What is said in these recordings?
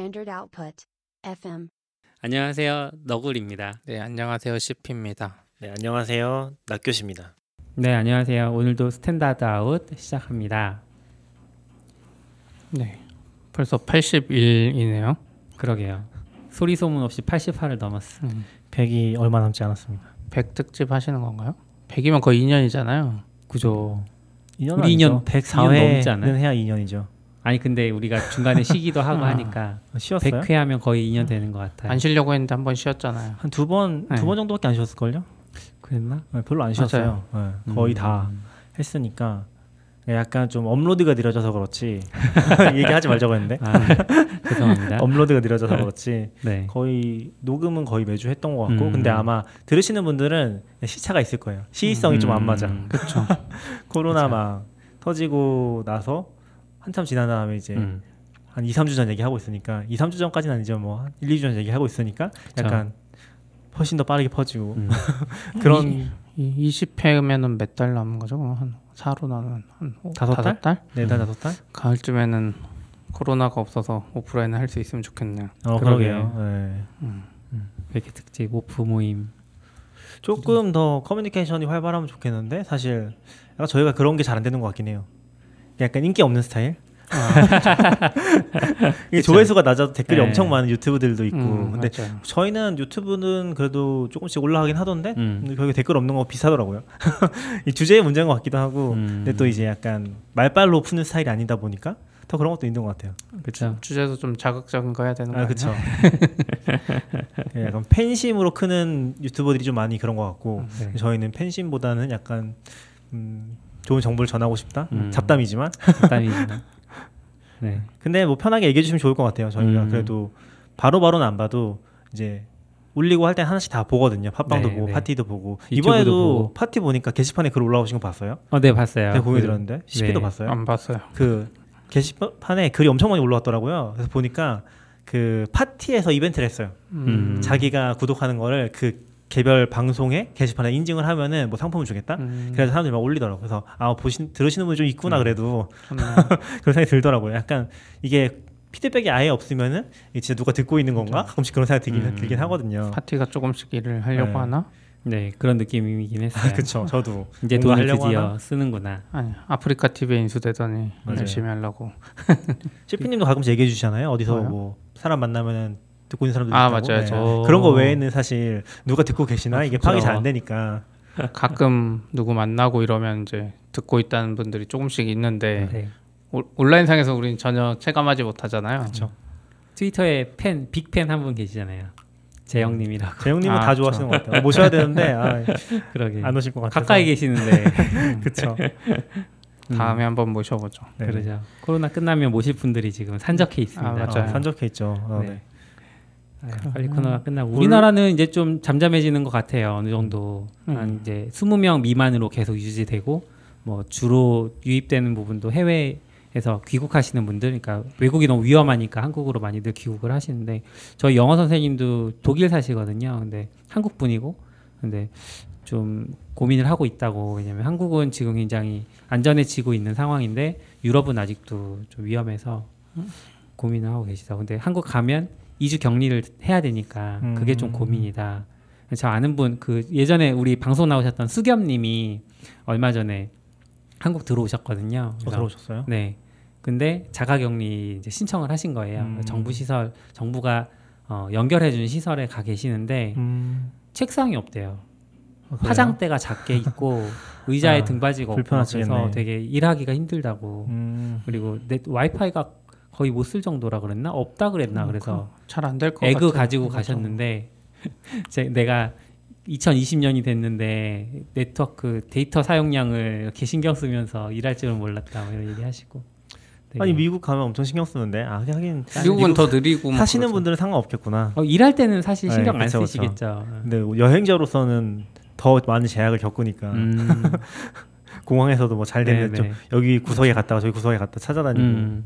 Standard Output. FM. 안녕하세요. 너굴입니다. 네, 안녕하세요. seapy입니다. 네, 안녕하세요. nacyot입니다. 네, 안녕하세요. 오늘도 Standard Out 시작합니다. 네. 벌써 81회네요. 그러게요. 소리 소문 없이 80화를 넘었어. 음, 100이 얼마 남지 않았습니다. 100 특집 하시는 건가요? 100이면 거의 2년이잖아요. 그죠. 2년 우리 2년 104회 넘지 않아요? 해야 2년이죠. 아니 근데 우리가 중간에 쉬기도 하고 아. 하니까 쉬었어요? 100회 하면 거의 2년 되는 것 같아요. 안 쉬려고 했는데 한 번 쉬었잖아요. 한 두 번, 네. 두번 정도밖에 안 쉬었을 걸요? 그랬나? 네, 별로 안 쉬었어요. 네, 거의 다 음. 했으니까 약간 좀 업로드가 느려져서 그렇지 얘기하지 말자고 했는데 아, 죄송합니다. 업로드가 느려져서 그렇지 네. 거의 녹음은 거의 매주 했던 것 같고 음. 근데 아마 들으시는 분들은 시차가 있을 거예요. 시의성이 좀안 맞아. 음. 그렇죠. 코로나 그쵸. 막 터지고 나서 한참 지난 다음에 이제 음. 한 2, 3주 전 얘기하고 있으니까 2, 3주 전까지는 아니죠. 뭐한 1, 2주 전 얘기하고 있으니까 약간 훨씬 더 빠르게 퍼지고 음. 그런 이 20회면은 몇 달 남은 거죠? 그럼 한 4로 나누면 한 오- 다섯 달? 다섯 달? 네 달 다섯 달? 가을쯤에는 코로나가 없어서 오프라인을 할 수 있으면 좋겠네요. 어 그러게요. 네. 음. 이렇게 특집 오프 모임. 조금 더 커뮤니케이션이 활발하면 좋겠는데 사실 저희가 그런 게 잘 안 되는 것 같긴 해요. 약간 인기 없는 스타일. 이게 조회수가 낮아도 댓글이 네. 엄청 많은 유튜브들도 있고 음, 근데 맞아요. 저희는 유튜브는 그래도 조금씩 올라가긴 하던데 음. 근데 거기 댓글 없는 거 비슷하더라고요. 이 주제의 문제인 것 같기도 하고 음. 근데 또 이제 약간 말빨로 푸는 스타일이 아니다 보니까 더 그런 것도 있는 것 같아요. 그렇죠. 주제도 좀 자극적인 거 해야 되는 거 아? 그렇죠. 약간 팬심으로 크는 유튜버들이 좀 많이 그런 것 같고 네. 저희는 팬심보다는 약간 음, 좋은 정보를 전하고 싶다. 음. 잡담이지만 잡담이지만. 네. 근데 뭐 편하게 얘기해 주시면 좋을 것 같아요. 저희가 음. 그래도 바로바로는 안 봐도 이제 올리고 할 때 하나씩 다 보거든요. 팟빵도 네, 보고 네. 파티도 보고 이번에도 보고. 파티 보니까 게시판에 글 올라오신 거 봤어요? 어, 네 봤어요. 제가 공유 그- 들었는데 CP도 네. 봤어요. 안 봤어요. 그 게시판에 글이 엄청 많이 올라왔더라고요. 그래서 보니까 그 파티에서 이벤트를 했어요. 음. 자기가 구독하는 거를 그 개별 방송에 게시판에 인증을 하면은 뭐 상품을 주겠다. 음, 그래서 사람들이 막 올리더라고. 그래서 아 보신 들으시는 분이 좀 있구나 음. 그래도. 그런 생각이 들더라고요. 약간 이게 피드백이 아예 없으면은 진짜 누가 듣고 있는 건가? 가끔씩 그런 생각이 들긴, 음. 들긴 하거든요. 파티가 조금씩 일을 하려고 네. 하나? 네 그런 느낌이긴 했어요. 그렇죠. 저도 이제 돈을 드디어 하나? 쓰는구나. 아니 아프리카 TV에 인수되더니 맞아요. 열심히 하려고. CP님도 가끔씩 얘기해 주시잖아요. 어디서 뭐요? 뭐 사람 만나면은 듣고 있는 사람도 아, 있다고. 맞아요. 네. 저- 그런 거 외에는 사실 누가 듣고 계시나 아, 이게 파악이 잘 안. 되니까. 가끔 누구 만나고 이러면 이제 듣고 있다는 분들이 조금씩 있는데 네. 오- 온라인상에서 우리는 전혀 체감하지 못하잖아요. 그렇죠. 트위터에 팬 빅팬 한 분 계시잖아요. 재영님이라고. 재영님은 아, 다 좋아하시는 것 같아요. 모셔야 되는데 아, 그러게. 안 오실 것 같아서. 가까이 계시는데. 그렇죠. 다음에 한번 모셔보죠. 네. 그러죠. 코로나 끝나면 모실 분들이 지금 산적해 있습니다. 아, 어, 맞아요. 산적해 있죠. 어, 네. 네. 아유, 빨리 코로나 끝나고 우리나라는 이제 좀 잠잠해지는 것 같아요. 어느 정도 음. 한 이제 20명 미만으로 계속 유지되고 뭐 주로 유입되는 부분도 해외에서 귀국하시는 분들, 그러니까 외국이 너무 위험하니까 한국으로 많이들 귀국을 하시는데 저희 영어 선생님도 독일 사시거든요. 근데 한국 분이고 근데 좀 고민을 하고 있다고 왜냐면 한국은 지금 굉장히 안전해지고 있는 상황인데 유럽은 아직도 좀 위험해서 고민을 하고 계시다. 근데 한국 가면 2주 격리를 해야 되니까 그게 좀 음. 고민이다. 저 아는 분 그 예전에 우리 방송 나오셨던 수겸님이 얼마 전에 한국 들어오셨거든요. 어, 들어오셨어요? 네. 근데 자가격리 이제 신청을 하신 거예요. 음. 정부 시설, 정부가 어, 연결해준 시설에 가 계시는데 음, 책상이 없대요. 어, 그래요? 화장대가 작게 있고 의자에 아, 등받이가 없고. 그래서 되게 일하기가 힘들다고. 음, 그리고 넷 와이파이가 거의 못 쓸 정도라 그랬나? 없다 그랬나? 그래서 잘 안 될 것 같아요. 에그 가지고 그것도. 가셨는데 제, 내가 2020년이 됐는데 네트워크 데이터 사용량을 이렇게 신경 쓰면서 일할 줄은 몰랐다 뭐 이런 얘기하시고 되게- 아니 미국 가면 엄청 신경 쓰는데 아 하긴 미국은 더 느리고 막 사시는 그러죠. 분들은 상관없겠구나. 어, 일할 때는 사실 네, 신경 안 그쵸. 쓰시겠죠. 근데 여행자로서는 더 많은 제약을 겪으니까 음, 공항에서도 뭐 잘 되면 네, 좀 네. 여기 구석에 갔다가 저기 구석에 갔다 찾아다니고 음.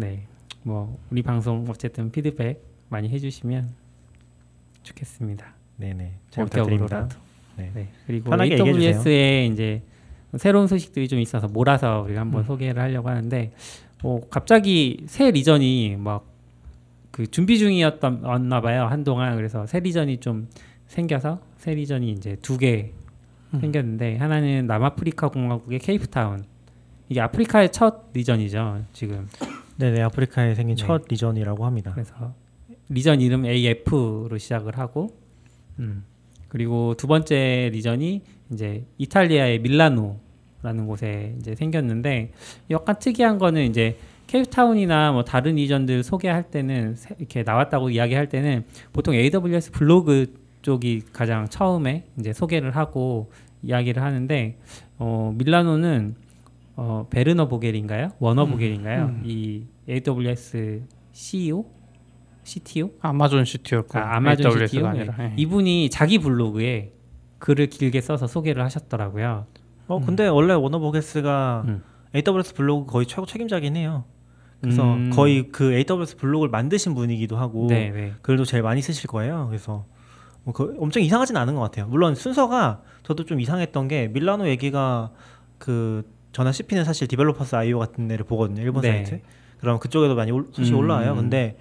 네, 뭐 우리 방송 어쨌든 피드백 많이 해주시면 좋겠습니다. 네네 잘 부탁드립니다. 네. 네. 그리고. AWS에 이제 새로운 소식들이 좀 있어서 몰아서 우리가 한번 음. 소개를 하려고 하는데 뭐 갑자기 새 region이 막 그 준비 중이었나 봐요 한동안 그래서 새 region이 좀 생겨서 새 region이 이제 두개 음. 생겼는데 하나는 남아프리카 공화국의 케이프타운 이게 아프리카의 첫 region이죠 지금 네네 아프리카에 생긴 네. 첫 region이라고 합니다. 그래서 region 이름 AF로 시작을 하고 음. 그리고 두 번째 리전이 이제 이탈리아의 밀라노라는 곳에 이제 생겼는데 약간 특이한 거는 이제 케이프타운이나 뭐 다른 리전들 소개할 때는 세- 이렇게 나왔다고 이야기할 때는 보통 AWS 블로그 쪽이 가장 처음에 이제 소개를 하고 이야기를 하는데 어 밀라노는 어 베르너 보겔인가요? 워너 보겔인가요? 음. 이 AWS CEO, CTO, 아마존 CTO 그 아, 아마존 AWS가 CTO 아니라 예. 이분이 자기 블로그에 글을 길게 써서 소개를 하셨더라고요. 어 근데 원래 워너보게스가 음. AWS 블로그 거의 최고 책임자긴 해요. 그래서 음. 거의 그 AWS 블로그를 만드신 분이기도 하고 네, 네. 글도 제일 많이 쓰실 거예요. 그래서 뭐 그 엄청 이상하진 않은 것 같아요. 물론 순서가 저도 좀 이상했던 게 밀라노 얘기가 그 저나 seapy는 사실 Developers.IO 같은 데를 보거든요. 일본 네. 사이트. 그럼 그쪽에도 많이 올- 소식이 음. 올라와요. 근데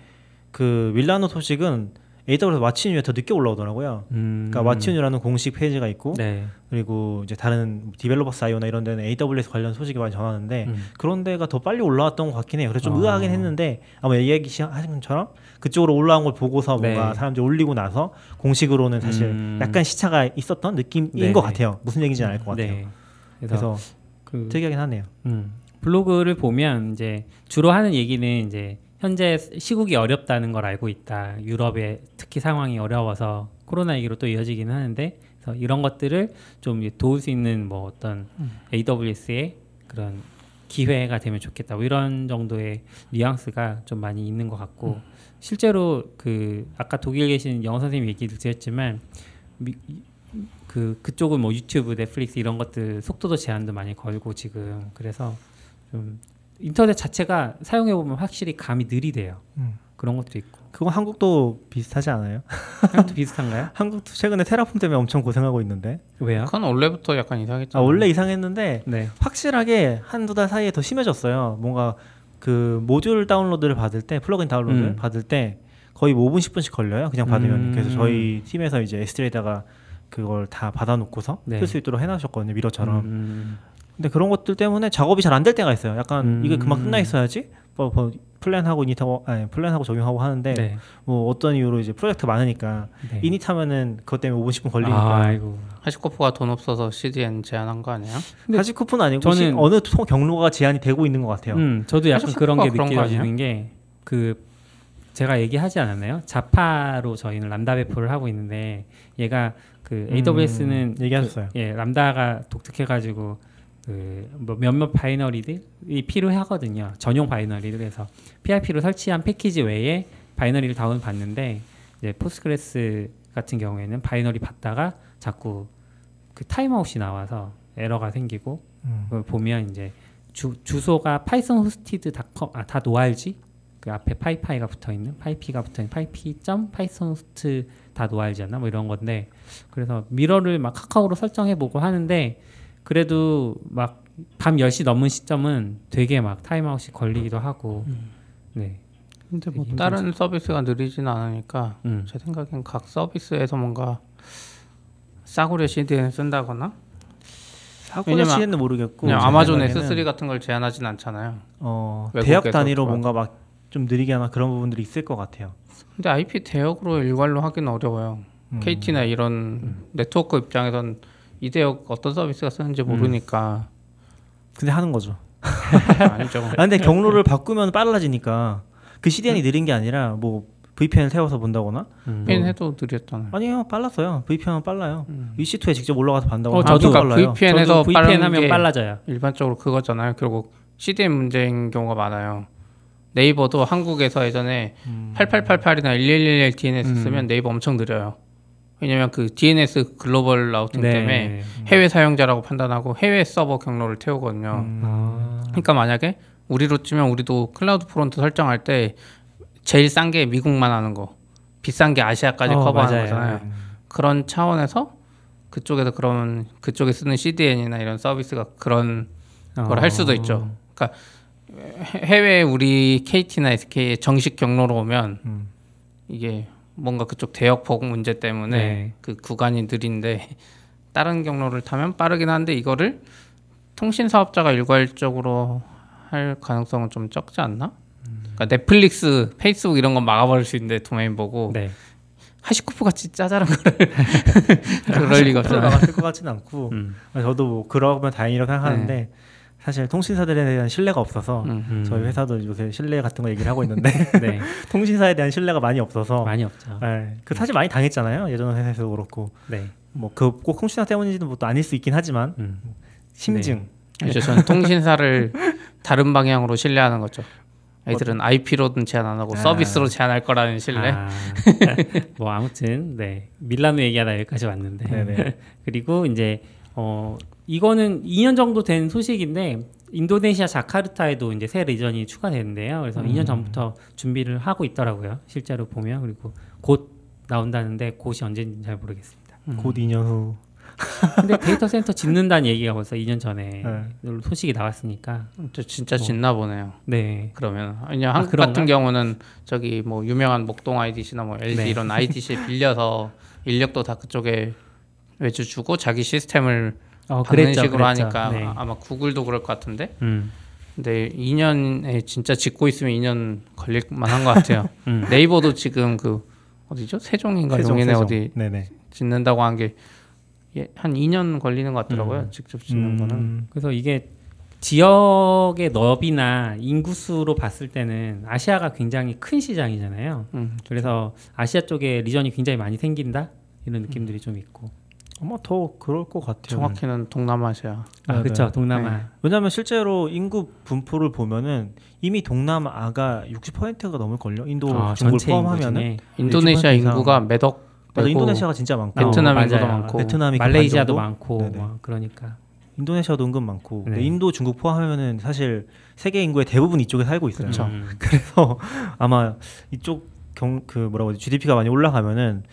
그 밀라노 소식은 AWS What's New에 더 늦게 올라오더라고요. 음. 그러니까 What's New라는 공식 페이지가 있고 네. 그리고 이제 다른 Developers.IO나 이런 데는 AWS 관련 소식이 많이 전하는데 음. 그런 데가 더 빨리 올라왔던 것 같긴 해요. 그래서 좀 아. 의아하긴 했는데 아마 얘기하신 것처럼 그쪽으로 올라온 걸 보고서 뭔가 네. 사람들이 올리고 나서 공식으로는 사실 음. 약간 시차가 있었던 느낌인 네. 것 같아요. 무슨 얘기인지는 알 것 같아요. 네. 그래서, 그래서 그 특이하긴 하네요. 음, 블로그를 보면 이제 주로 하는 얘기는 이제 현재 시국이 어렵다는 걸 알고 있다. 유럽의 특히 상황이 어려워서 코로나 얘기로 또 이어지기는 하는데 그래서 이런 것들을 좀 도울 수 있는 뭐 어떤 AWS의 그런 기회가 되면 좋겠다. 뭐 이런 정도의 뉘앙스가 좀 많이 있는 것 같고 실제로 그 아까 독일 계신 영어 선생님 얘기를 드렸지만 미, 그 그쪽은 뭐 유튜브, 넷플릭스 이런 것들 속도도 제한도 많이 걸고 지금 그래서 좀 인터넷 자체가 사용해 보면 확실히 감이 느리대요. 음. 그런 것도 있고. 그거 한국도 비슷하지 않아요? 한국도 비슷한가요? 한국도 최근에 Terraform 때문에 엄청 고생하고 있는데 왜요? 그건 원래부터 약간 아, 이상했잖아요. 원래 이상했는데 네. 확실하게 한두 달 사이에 더 심해졌어요. 뭔가 그 모듈 다운로드를 받을 때 플러그인 다운로드 음. 를 받을 때 거의 뭐 5분 10분씩 걸려요. 그냥 받으면 음. 그래서 저희 팀에서 이제 S3에다가 그걸 다 받아놓고서 네. 쓸수 있도록 해놨었거든요. 미러처럼. 음, 근데 그런 것들 때문에 작업이 잘 안 될 때가 있어요. 약간 음. 이게 금방 끝나 있어야지. 뭐, 뭐 플랜하고 이닛하고 아니 플랜하고 적용하고 하는데 네. 뭐 어떤 이유로 이제 프로젝트 많으니까 네. 이닛 하면은 그것 때문에 5분 10분 걸리니까. 아이고. 하시코프가 돈 없어서 CDN 제한한 거 사실 쿠폰 아니고 저는- 시- 어느 통 경로가 제한이 되고 있는 것 같아요. 음, 저도 약간 그런 게 느껴지는 게 그 제가 얘기하지 않았나요? Zappa로 저희는 람다 배포를 하고 있는데 얘가 그 AWS는 음, 얘기하셨어요. 예, Lambda가 독특해가지고 그 뭐 몇몇 binary들이 필요하거든요. 전용 binary들 그래서 pip로 설치한 패키지 외에 binary를 다운 받는데 이제 Postgres 같은 경우에는 binary 받다가 자꾸 그 타임아웃이 나와서 에러가 생기고 음. 그걸 보면 이제 주, 주소가 파이썬 호스티드 닷컴 아다 노알지 그 앞에 파이파이가 붙어 있는 파이피가 붙어 있는 파이피 점 파이썬 호스트 다 노알지였나 뭐 이런 건데 그래서 미러를 막 카카오로 설정해 보고 하는데 그래도 막 밤 10시 넘은 시점은 되게 막 타임아웃이 걸리기도 하고 네. 근데 뭐 다른 서비스가 느리진 않으니까 음. 제 생각엔 각 서비스에서 뭔가 싸구려 CDN 쓴다거나 왜냐면 시에는 모르겠고 아마존 생각에는 S3 같은 걸 제한하진 않잖아요. 어, 대역 단위로. 뭔가 막 좀 느리게 하나 그런 부분들이 있을 것 같아요. 근데 IP 대역으로 일괄로 하기는 어려워요. 음. KT나 이런 네트워크 입장에선 이 대역 어떤 서비스가 쓰는지 음. 모르니까 근데 하는 거죠. 아니죠. 아, 근데 경로를 바꾸면 빨라지니까 그 CDN이 느린 게 아니라 뭐 VPN을 세워서 본다거나 음. VPN 해도 느렸잖아요. 아니요 빨랐어요. VPN은 빨라요. 음. EC2에 직접 올라가서 반다고 어, 저도 빨라요. VPN에서 VPN 하면 게 빨라져요. 일반적으로 그거잖아요. 결국 CDN 문제인 경우가 많아요. 네이버도 한국에서 예전에 음. 8888이나 1111 DNS 음. 쓰면 네이버 엄청 느려요. 왜냐면 그 DNS 글로벌 routing 네. 때문에 해외 사용자라고 판단하고 해외 서버 경로를 태우거든요. 음. 아. 그러니까 만약에 우리로 치면 우리도 CloudFront 설정할 때 제일 싼 게 미국만 하는 거, 비싼 게 아시아까지 어, 커버하는 맞아요. 거잖아요. 그런 차원에서 그쪽에서 그런 그쪽에 쓰는 CDN이나 이런 서비스가 그런 걸할 수도 있죠. 그러니까 해- 해외 우리 KT나 SK의 정식 경로로 오면 음. 이게 뭔가 그쪽 대역폭 문제 때문에 네. 그 구간이 느린데 다른 경로를 타면 빠르긴 한데 이거를 통신 사업자가 일괄적으로 할 가능성은 좀 적지 않나? 그러니까 넷플릭스, 페이스북 이런 건 막아버릴 수 있는데 도메인 보고 네. 하시코프 같이 짜잘한 거를 그럴 리가. 나갔을 것 같지는 않고 음. 저도 뭐 그러면 다행이라고 생각하는데 사실 통신사들에 대한 신뢰가 없어서 음. 음. 저희 회사도 요새 신뢰 같은 거 얘기를 하고 있는데 네. 통신사에 대한 신뢰가 많이 없어서 많이 없죠. 예, 그 사실 많이 당했잖아요 예전 회사에서도 그렇고 네. 뭐그꼭 통신사 때문인지는 뭐또 아닐 수 있긴 하지만 음. 심증 이제 저는 통신사를 다른 방향으로 신뢰하는 거죠. 애들은 IP로든 제한 안 하고 아. 서비스로 제한할 거라는 신뢰. 아, 뭐 아무튼 네 밀라노 얘기하다 여기까지 왔는데 네네. 그리고 이제 어 이거는 2년 정도 된 소식인데 인도네시아 자카르타에도 이제 새 region이 추가되는데요. 그래서 2년 전부터 준비를 하고 있더라고요. 실제로 보면 그리고 곧 나온다는데 곧이 언제인지 잘 모르겠습니다. 곧 2년 후 근데 데이터 센터 짓는다는 얘기가 벌써 2년 전에 네. 소식이 나왔으니까 저 진짜 짓나 보네요. 네. 그러면 그냥 아, 한국 그런가? 같은 경우는 저기 뭐 유명한 목동 IDC나 뭐 LG 네. 이런 IDC 빌려서 인력도 다 그쪽에 외주 주고 자기 시스템을 어, 받는 식으로 그랬죠. 하니까 네. 아마 구글도 그럴 것 같은데. 음. 근데 2년에 진짜 짓고 있으면 2년 걸릴 만한 것 같아요. 음. 네이버도 지금 그 어디죠? 세종인가 세종, 용인에 세종. 어디 네네 짓는다고 한 게 한 2년 걸리는 것 같더라고요. 음. 직접 짓는 거는. 음, 그래서 이게 지역의 너비나 인구수로 봤을 때는 아시아가 굉장히 큰 시장이잖아요. 음. 그래서 아시아 쪽에 리전이 굉장히 많이 생긴다 이런 느낌들이 좀 있고. 아마 더 그럴 것 같아요 정확히는 동남아시아. 아, 네, 그렇죠. 네. 동남아. 왜냐하면 실제로 인구 분포를 보면은 이미 동남아가 60%가 넘을 걸요 인도 아, 인구 포함하면은 중에. 인도네시아 60% 이상. 인구가 매덕 맞아, 인도네시아가 진짜 많고 베트남 어, 인구도. 많고 베트남이 그 말레이시아도? 많고 네네. 뭐 그러니까. 인도네시아도 은근 많고 근데 네. 인도 중국 포함하면은 사실 세계 인구의 대부분 이쪽에 살고 있어요. 음. 그래서 아마 이쪽 경 그 뭐라고 하지 GDP가 많이 올라가면은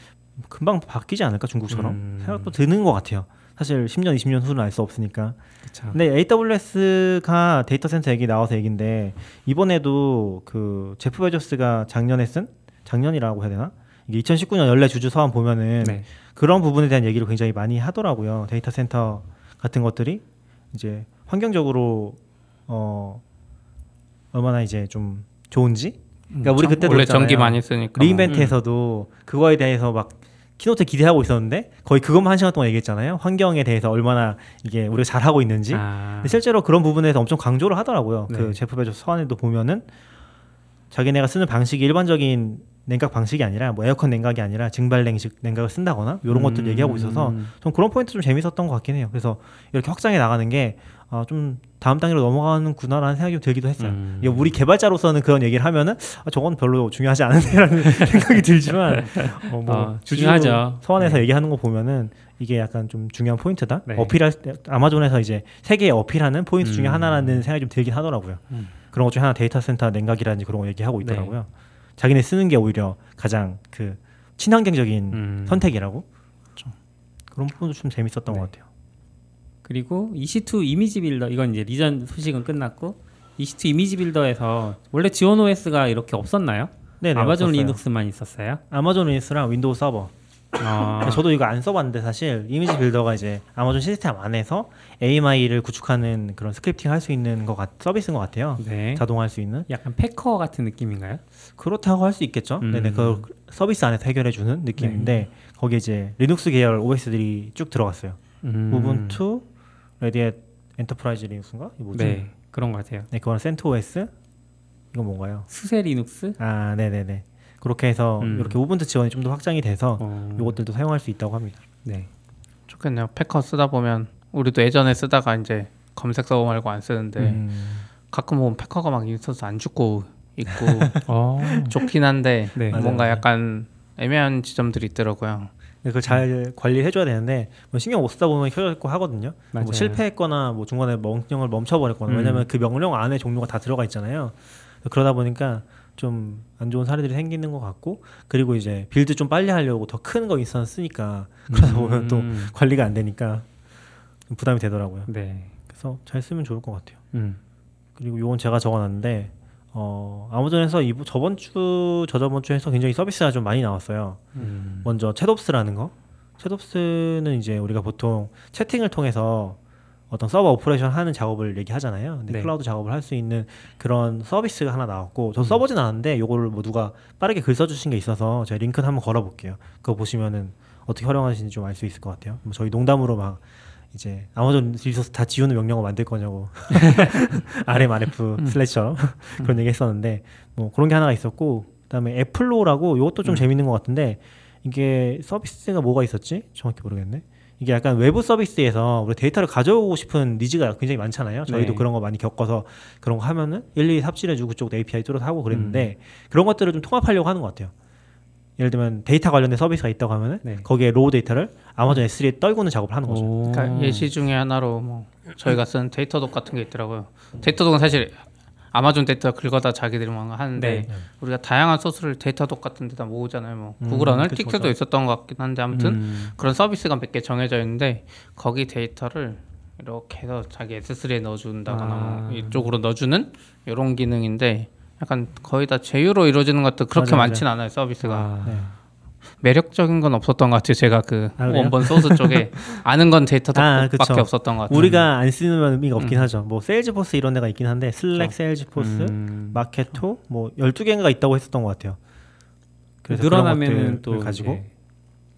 금방 바뀌지 않을까 중국처럼 음. 생각도 드는 것 같아요. 사실 10년, 20년 후는 알 수 없으니까. 그렇죠. 근데 AWS가 데이터 센터 얘기 나와서 얘긴데 이번에도 그 제프 베조스가 작년에 쓴 작년이라고 해야 되나? 이게 2019년 연례 주주 서한 보면은 네. 그런 부분에 대한 얘기를 굉장히 많이 하더라고요. 데이터 센터 같은 것들이 이제 환경적으로 어 얼마나 이제 좀 좋은지. 그러니까 우리 전- 그때도 원래. 전기 많이 쓰니까 뭐. re:Invent에서도 그거에 대해서 막 keynote 기대하고 있었는데 거의 그것만 한 시간 동안 얘기했잖아요. 환경에 대해서 얼마나 이게 우리가 잘 하고 있는지. 아, 실제로 그런 부분에서 엄청 강조를 하더라고요. 네. 그 제프 베조스 서한에도 보면은 자기네가 쓰는 방식이 일반적인 냉각 방식이 아니라 뭐 에어컨 냉각이 아니라 증발 냉식 냉각을 쓴다거나 이런 것들 음. 얘기하고 있어서 좀 그런 포인트 좀 재밌었던 것 같긴 해요. 그래서 이렇게 확장해 나가는 게 어, 좀 다음 단계로 넘어가는구나라는 생각이 좀 들기도 했어요. 음. 이게 우리 개발자로서는 그런 얘기를 하면은 아, 저건 별로 중요하지 않은데라는 생각이 들지만 어, 뭐 어, 중요하죠. 서한에서 네. 얘기하는 거 보면은 이게 약간 좀 중요한 포인트다. 네. 어필할 때 아마존에서 이제 세계에 어필하는 포인트 중에 음. 하나라는 생각이 좀 들긴 하더라고요. 음. 그런 것 중에 하나 데이터 센터 냉각이라든지 그런 거 얘기하고 있더라고요. 자기네 쓰는 게 오히려 가장 그 친환경적인 음. 선택이라고. 그런 부분도 좀 재밌었던 네. 것 같아요. 그리고 EC2 Image Builder 이건 이제 region 소식은 끝났고 EC2 Image Builder에서 원래 지원 OS가 이렇게 없었나요? 네, 네, 아마존 없었어요. 리눅스만 있었어요. 아마존 리눅스랑 윈도우 서버. 아, 저도 이거 안 써봤는데 사실 Image Builder가 이제 아마존 시스템 안에서 AMI를 구축하는 그런 scripting 할 수 있는 것 같, 서비스인 것 같아요. 네. 자동화 할수 있는 약간 Packer 같은 느낌인가요? 그렇다고 할 수 있겠죠. 음. 네네 그 서비스 안에서 해결해 주는 느낌인데 거기에 이제 리눅스 계열 OS들이 쭉 들어갔어요. 음. Ubuntu, Red Hat Enterprise Linux인가? 이 뭐지? 네, 그런 것 같아요. 네, 그거는 CentOS. 이건 뭔가요? SUSE Linux? 아, 네네네. 그렇게 해서 음. 이렇게 Ubuntu 지원이 좀 더 확장이 돼서 어, 이것들도 사용할 수 있다고 합니다. 네. 좋겠네요. Packer 쓰다 보면 우리도 예전에 쓰다가 이제 검색 서버 말고 안 쓰는데 음. 가끔 보면 패커가 막 있어서 안 죽고 있고 어, 좋긴 한데 네. 뭔가 맞아요. 약간 애매한 지점들이 있더라고요. 네, 그걸 잘 관리를 해줘야 되는데 뭐 신경 못 쓰다 보면 켜져 하거든요. 맞아요. 뭐 실패했거나 뭐 중간에 명령을 멈춰버렸거나 음. 왜냐하면 그 명령 안에 종료가 다 들어가 있잖아요. 그러다 보니까 좀 안 좋은 사례들이 생기는 것 같고 그리고 이제 build 좀 빨리 하려고 더 큰 거 instance 쓰니까 그러다 보면 또 음, 관리가 안 되니까 좀 부담이 되더라고요. 네. 그래서 잘 쓰면 좋을 것 같아요. 음. 그리고 요건 제가 적어놨는데 어, 아마존에서 이번 저번 주 저저번 주에서 굉장히 서비스가 좀 많이 나왔어요. 음. 먼저 ChatOps라는 거. ChatOps는 이제 우리가 보통 채팅을 통해서 어떤 서버 operation 하는 작업을 얘기하잖아요. 근데 네. 클라우드 작업을 할 수 있는 그런 서비스가 하나 나왔고 저 써보진 않았는데 요거를 뭐 누가 빠르게 글 써주신 게 있어서 제가 링크는 한번 걸어볼게요. 그거 보시면은 어떻게 활용하시는지 좀 알 수 있을 것 같아요. 뭐 저희 농담으로 막 이제 아마존 resource 다 지우는 명령어 만들 거냐고 rm -rf slash처럼 그런 얘기 했었는데 뭐 그런 게 하나가 있었고 그다음에 AppFlow라고 이것도 좀 재밌는 것 같은데 이게 서비스가 뭐가 있었지 정확히 모르겠네 이게 약간 외부 서비스에서 우리 데이터를 가져오고 싶은 needs가 굉장히 많잖아요 저희도 네. 그런 거 많이 겪어서 그런 거 하면은 일일이 삽질해주고 그쪽도 API 뚫어서 하고 그랬는데 그런 것들을 좀 통합하려고 하는 것 같아요 예를 들면 데이터 관련된 서비스가 있다고 하면은 네. 거기에 raw data를 아마존 S3에 떨구는 작업을 하는 거죠 오. 그러니까 예시 중에 하나로 뭐 저희가 쓴 Datadog 같은 게 있더라고요. Datadog은 사실 아마존 데이터 긁어다 자기들만 하는데 네. 우리가 다양한 소스를 Datadog 같은 데다 모으잖아요. 뭐 음, 구글 Analytics도 그쵸. 있었던 것 같긴 한데 아무튼 음. 그런 서비스가 몇 개 정해져 있는데 거기 데이터를 이렇게 해서 자기 S3에 넣어준다거나 아. 뭐 이쪽으로 넣어주는 이런 기능인데 약간 거의 다 제휴로 이루어지는 것도 그렇게 맞아요, 많진 않아요 서비스가 아. 네. 매력적인 건 없었던 것 같아요 제가 그 아? 원본 소스 쪽에 아는 건 Datadog밖에 아, 그쵸. 없었던 것 같아요 우리가 안 쓰는 의미가 없긴 음. 하죠 뭐 Salesforce 이런 데가 있긴 한데 Slack Salesforce 음. Marketo 뭐 12개인가 있다고 했었던 것 같아요. 그래서 늘어나면 그런 또 가지고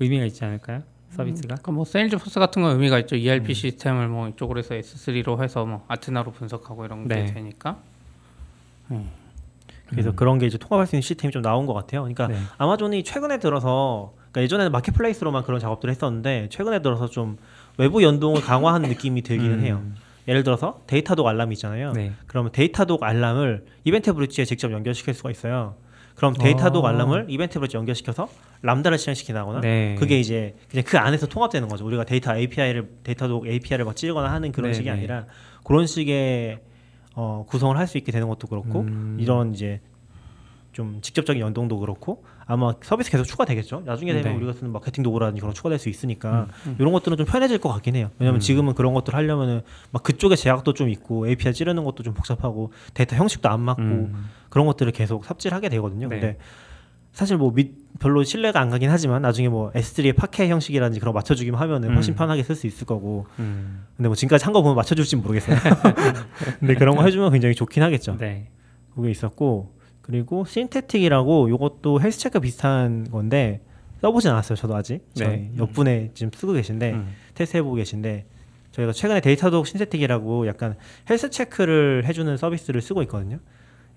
의미가 있지 않을까요? 서비스가? 그러니까 뭐 Salesforce 같은 건 의미가 있죠. 음. ERP 시스템을 뭐 이쪽으로 해서 S3로 해서 뭐 Athena로 분석하고 이런 게 네. 되니까. 그래서 그런 게 이제 통합할 수 있는 시스템이 좀 나온 것 같아요. 그러니까 네. 아마존이 최근에 들어서 그러니까 예전에는 Marketplace로만 그런 작업들을 했었는데 최근에 들어서 좀 외부 연동을 강화한 느낌이 들기는 음. 해요. 예를 들어서 Datadog 알람이 있잖아요. 네. 그러면 Datadog 알람을 EventBridge에 직접 연결시킬 수가 있어요. 그럼 Datadog 어. 알람을 EventBridge 연결시켜서 Lambda를 실행시키거나 네. 그게 이제 그냥 그 안에서 통합되는 거죠. 우리가 데이터 API를 Datadog API를 막 찌르거나 하는 그런 네, 식이 네. 아니라 그런 식의 어, 구성을 할 수 있게 되는 것도 그렇고 음. 이런 이제 좀 직접적인 연동도 그렇고 아마 서비스 계속 추가되겠죠. 나중에 되면 네. 우리가 쓰는 마케팅 도구라든지 그런 거 추가될 수 있으니까 음. 이런 것들은 좀 편해질 것 같긴 해요. 왜냐면 음. 지금은 그런 것들 하려면은 막 그쪽에 제약도 좀 있고 API 찌르는 것도 좀 복잡하고 데이터 형식도 안 맞고 음. 그런 것들을 계속 삽질하게 되거든요. 네. 근데 사실 뭐 밑, 별로 신뢰가 안 가긴 하지만 나중에 뭐 S3의 파케 형식이라든지 그런 거 맞춰주기만 하면은 훨씬 음. 편하게 쓸 수 있을 거고 음. 근데 뭐 지금까지 한 거 보면 맞춰줄지 모르겠어요. 근데 그런 거 해주면 굉장히 좋긴 하겠죠. 네. 그게 있었고 그리고 Synthetic이라고 요것도 health check 비슷한 건데 써보진 않았어요. 저도 아직 네. 저희 옆분에 지금 쓰고 계신데 음. 테스트 해보고 계신데 저희가 최근에 Datadog Synthetic이라고 약간 health check를 해주는 서비스를 쓰고 있거든요.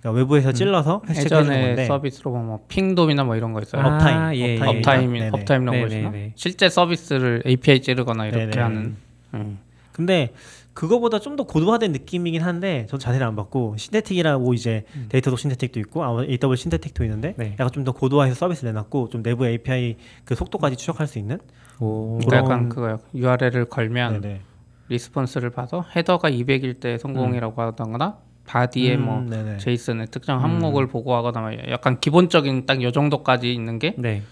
그러니까 외부에서 찔러서 health check 해주는 예전에 서비스로 보면 뭐 Pingdom이나 뭐 이런 거 있어요. 아, Uptime, 예, Uptime. 예. Uptime, 네네, 하시나? 네. 실제 서비스를 API 찌르거나 이렇게 네네. 하는. 음. 근데 그거보다 좀 더 고도화된 느낌이긴 한데 전 자세히 안 봤고 Synthetic이라고 이제 Datadog Synthetic도 있고 아마 AW 신테틱도 있는데 네. 약간 좀 더 고도화해서 서비스 내놨고 좀 내부 API 그 속도까지 추적할 수 있는 오. 그러니까 그런- 약간 그거요. URL을 걸면 네네. response를 봐서 header가 200일 때 성공이라고 하거나 body에 음, 뭐 네네. JSON의 특정 항목을 보고하거나 막 약간 기본적인 딱 요 정도까지 있는 게 네.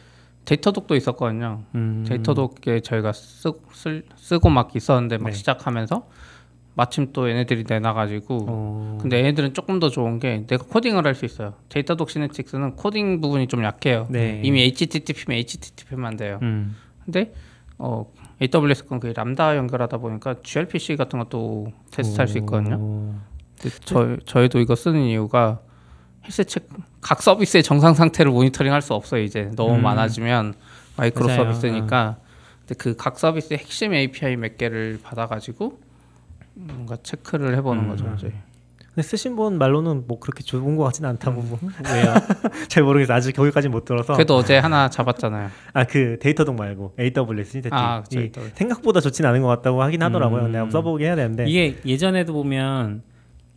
Datadog도 있었거든요. 음. Datadog에 저희가 쓰, 쓸, 쓰고 막 있었는데 막 네. 시작하면서 마침 또 얘네들이 내놔가지고 어. 근데 얘네들은 조금 더 좋은 게 내가 코딩을 할 수 있어요. Datadog Synthetics는 코딩 부분이 좀 약해요. 네. 이미 HTTP면 HTTP만 돼요. 음. 근데 어 AWS 건그 람다 연결하다 보니까 gRPC 같은 것도 테스트할 수 있거든요. 오. 근데 저 저희도 이거 쓰는 이유가 health che- 각 서비스의 정상 상태를 모니터링 할 수 없어요. 이제 너무 음. 많아지면 마이크로 맞아요. 서비스니까. 근데 그 각 서비스의 핵심 API 몇 개를 받아가지고 뭔가 체크를 해보는 음. 거죠. 이제. 근데 쓰신 분 말로는 뭐 그렇게 좋은 것 같지는 않다고 뭐. 왜요? 잘 모르겠어요. 아직 거기까지 못 들어서. 그래도 어제 하나 잡았잖아요. 아 그 Datadog 말고 AWS Synthetic 아, AWS. 생각보다 좋진 않은 것 같다고 하긴 하더라고요. 음. 내가 써보게 해야 되는데. 이게 예전에도 보면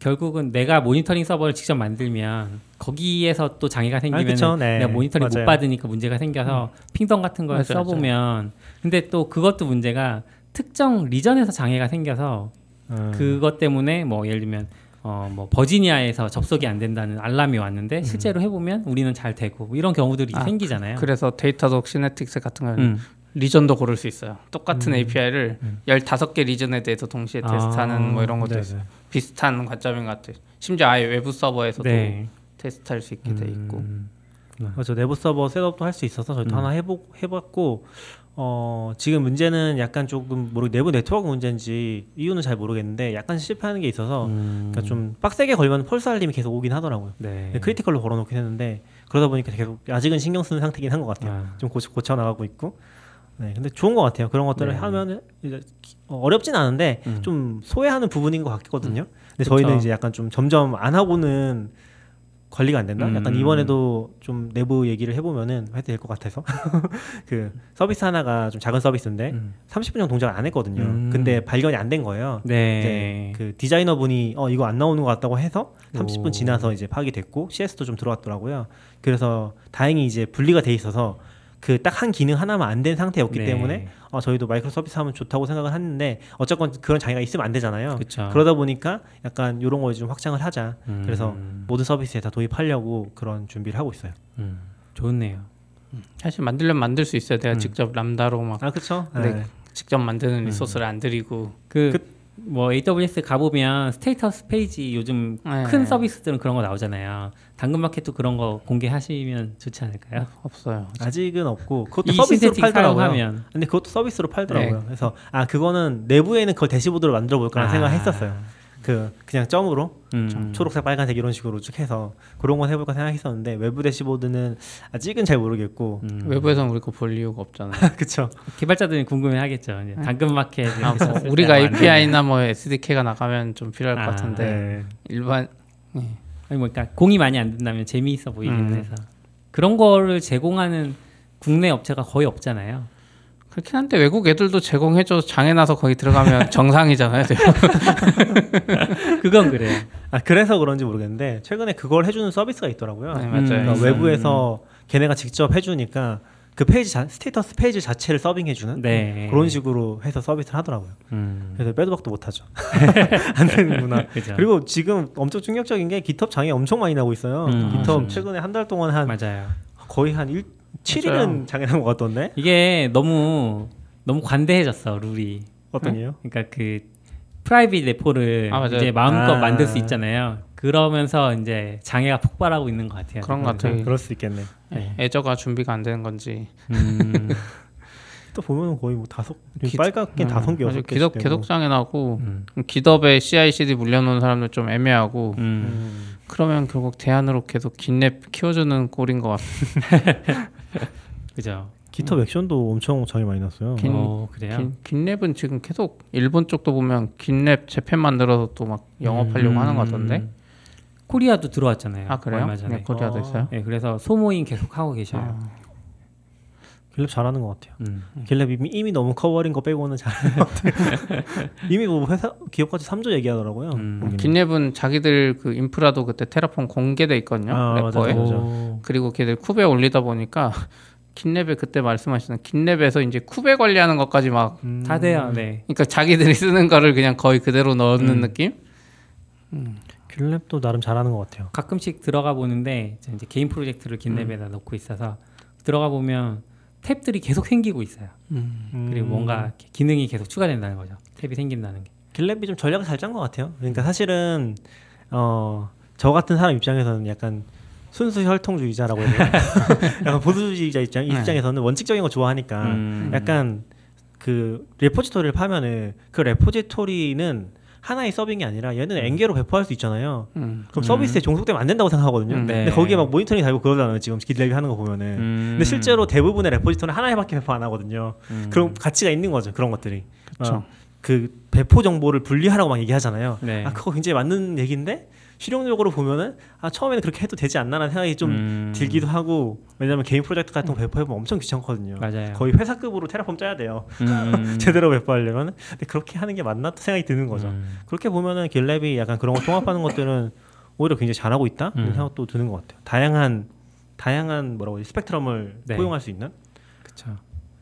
결국은 내가 모니터링 서버를 직접 만들면 거기에서 또 장애가 생기면 그쵸, 네. 내가 모니터링 맞아요. 못 받으니까 문제가 생겨서 Pingdom 같은 걸 맞아요, 써보면 근데 또 그것도 문제가 특정 region에서 장애가 생겨서 음. 그것 때문에 뭐 예를 들면 어 뭐 버지니아에서 접속이 안 된다는 알람이 왔는데 실제로 해보면 우리는 잘 되고 뭐 이런 경우들이 아, 생기잖아요. 그래서 Datadog Synthetics 같은 거는 음. region도 고를 수 있어요. 똑같은 음. API를 음. 15개 region에 대해서 동시에 아, 테스트하는 뭐 이런 것도 네네. 있어요. 비슷한 관점인 것 같아요. 심지어 아예 외부 서버에서도 네. 테스트할 수 있게 돼 있고. 음, 그래서 내부 서버 setup도 할 수 있어서 저희도 음. 하나 해보, 해봤고 어, 지금 문제는 약간 조금 모르 내부 네트워크 문제인지 이유는 잘 모르겠는데 약간 실패하는 게 있어서 음, 그러니까 좀 빡세게 걸면 false 알림이 계속 오긴 하더라고요. 네. 근데 critical로 걸어놓긴 했는데 그러다 보니까 계속 아직은 신경 쓰는 상태긴 한 것 같아요. 아, 좀 고쳐, 고쳐 나가고 있고. 네, 근데 좋은 것 같아요. 그런 것들을 네. 하면 이제 어, 어렵진 않은데 음. 좀 소홀하는 부분인 것 같거든요. 근데 그쵸. 저희는 이제 약간 좀 점점 안 하고는 관리가 안 된다. 약간 음. 이번에도 좀 내부 얘기를 해보면은 해도 될 것 같아서 그 서비스 하나가 좀 작은 서비스인데 음. 30분 정도 동작을 안 했거든요. 음. 근데 발견이 안 된 거예요. 네. 이제 그 디자이너 분이 어 이거 안 나오는 것 같다고 해서 30분 오. 지나서 이제 파악이 됐고 CS도 좀 들어왔더라고요. 그래서 다행히 이제 분리가 돼 있어서 그 딱 한 기능 하나만 안 된 상태였기 네. 때문에 어, 저희도 마이크로 서비스 하면 좋다고 생각을 했는데 어쨌건 그런 장애가 있으면 안 되잖아요. 그렇죠. 그러다 보니까 약간 이런 거에 좀 확장을 하자. 음. 그래서 모든 서비스에 다 도입하려고 그런 준비를 하고 있어요. 음, 좋네요. 사실 만들려면 만들 수 있어요. 내가 음. 직접 Lambda로 막 아 그렇죠. 네. 직접 만드는 음. resource를 안 들이고 그 뭐 AWS 가보면 status 페이지 요즘 네. 큰 서비스들은 그런 거 나오잖아요. 당근마켓도 그런 거 공개하시면 좋지 않을까요? 없어요. 아직은 없고 그것도 이 서비스로 팔더라고요. 사용하면 근데 그것도 서비스로 팔더라고요. 네. 그래서 아 그거는 내부에는 그걸 dashboard로 만들어 볼까라는 아. 생각을 했었어요. 그 그냥 점으로 음. 초록색, 빨간색 이런 식으로 쭉 해서 그런 건 해볼까 생각했었는데 외부 대시보드는 아직은 잘 모르겠고 음. 외부에서는 우리 거 볼 이유가 없잖아요. 그쵸 개발자들이 궁금해하겠죠. 이제 당근마켓 아, 뭐 우리가 API나 뭐 SDK가 나가면 좀 필요할 것 아, 같은데 네. 일반 아니 뭐 그러니까 공이 많이 안 된다면 재미있어 보이기는 음. 해서 그런 거를 제공하는 국내 업체가 거의 없잖아요. 그렇긴 한데 외국 애들도 제공해줘 장애 나서 거기 들어가면 정상이잖아요. 그건 그래요. 아 그래서 그런지 모르겠는데 최근에 그걸 해주는 서비스가 있더라고요. 네, 음. 맞아요. 그러니까 음. 외부에서 걔네가 직접 해주니까 그 페이지 자, status 페이지 자체를 서빙해주는 네. 그런 식으로 해서 서비스를 하더라고요. 음. 그래서 빼도 박도 못하죠. 안 되는구나. 그리고 지금 엄청 충격적인 게 GitHub 장애 엄청 많이 나고 있어요. 음. GitHub 음. 최근에 한 달 동안 한 맞아요. 거의 한 1, 7일은 맞아요. 장애 난 것 같던데 이게 너무 너무 관대해졌어 룰이. 어떤 이요? 그러니까 그 private repo를 아. 이제 마음껏 아. 만들 수 있잖아요. 그러면서 이제 장애가 폭발하고 있는 것 같아요. 그런 것 같아요. 그럴 수 있겠네. 네. Azure가 준비가 안 되는 건지 음, 또 보면 거의 뭐 다섯 기- 빨갛게 음, 다섯 개. 여섯 개. GitHub 계속 장애 나고 음, GitHub에 CI/CD 물려놓은 사람들 좀 애매하고 음. 음. 그러면 결국 대안으로 계속 GitLab 키워주는 꼴인 것 같아요. 그죠. GitHub Action도 엄청 장애 많이 났어요. 긴- 어, 그래요. 긴, GitLab은 지금 계속 일본 쪽도 보면 GitLab Japan 만들어서 또 막 영업하려고 음. 하는 것 같던데. 코리아도 들어왔잖아요. 아 그래요? 얼마 전에. 네, 코리아도 어. 있어요. 네, 그래서 소모임 계속 하고 계셔요. 아, GitLab 잘하는 것 같아요. 음. GitLab 이미, 이미 너무 커버린 거 빼고는 잘하는 것 같아요. 이미 뭐 회사 기업가치 3조 얘기하더라고요. 음. GitLab은 자기들 그 인프라도 그때 Terraform 공개돼 있거든요. 아, 래퍼에. 맞아요. 오. 그리고 걔들 쿠베 올리다 보니까 긴랩에 그때 말씀하셨던 긴랩에서 이제 쿠베 관리하는 것까지 막 음. 다 돼요. 네. 그러니까 자기들이 쓰는 거를 그냥 거의 그대로 넣는 음. 느낌? 길랩도 나름 잘하는 것 같아요. 가끔씩 들어가 보는데 저 이제 개인 프로젝트를 긴랩에다 놓고 있어서 들어가 보면 탭들이 계속 생기고 있어요. 그리고 뭔가 이렇게 기능이 계속 추가된다는 거죠. 탭이 생긴다는 게. 길랩이 좀 전략을 잘 짠 것 같아요. 그러니까 사실은 어, 저 같은 사람 입장에서는 약간 순수 혈통주의자라고 해야 되나? 약간 보수주의자 입장 네. 입장에서는 원칙적인 거 좋아하니까 음. 약간 그 레포지토리를 파면은 그 레포지토리는 하나의 서빙이 아니라 얘는 N개로 배포할 수 있잖아요. 음. 그럼 음. 서비스에 종속되면 안 된다고 생각하거든요. 음, 네. 근데 거기에 막 모니터링 달고 그러잖아요. 지금 길랩이 하는 거 보면은. 음. 근데 실제로 대부분의 레포지토리는 하나에밖에 배포 안 하거든요. 음. 그럼 가치가 있는 거죠. 그런 것들이. 어, 그 배포 정보를 분리하라고 막 얘기하잖아요. 네. 아 그거 굉장히 맞는 얘기인데 실용적으로 보면은 아 처음에는 그렇게 해도 되지 않나라는 생각이 좀 음. 들기도 하고 왜냐면 개인 프로젝트 같은 거 배포해보면 엄청 귀찮거든요. 맞아요. 거의 회사급으로 테라폼 짜야 돼요. 음. 제대로 배포하려면 근데 그렇게 하는 게 맞나 생각이 드는 거죠. 음. 그렇게 보면은 길랩이 약간 그런 거 통합하는 것들은 오히려 굉장히 잘하고 있다 이런 음. 생각도 드는 것 같아요. 다양한 다양한 뭐라고 해야 스펙트럼을 네. 포용할 수 있는. 그쵸.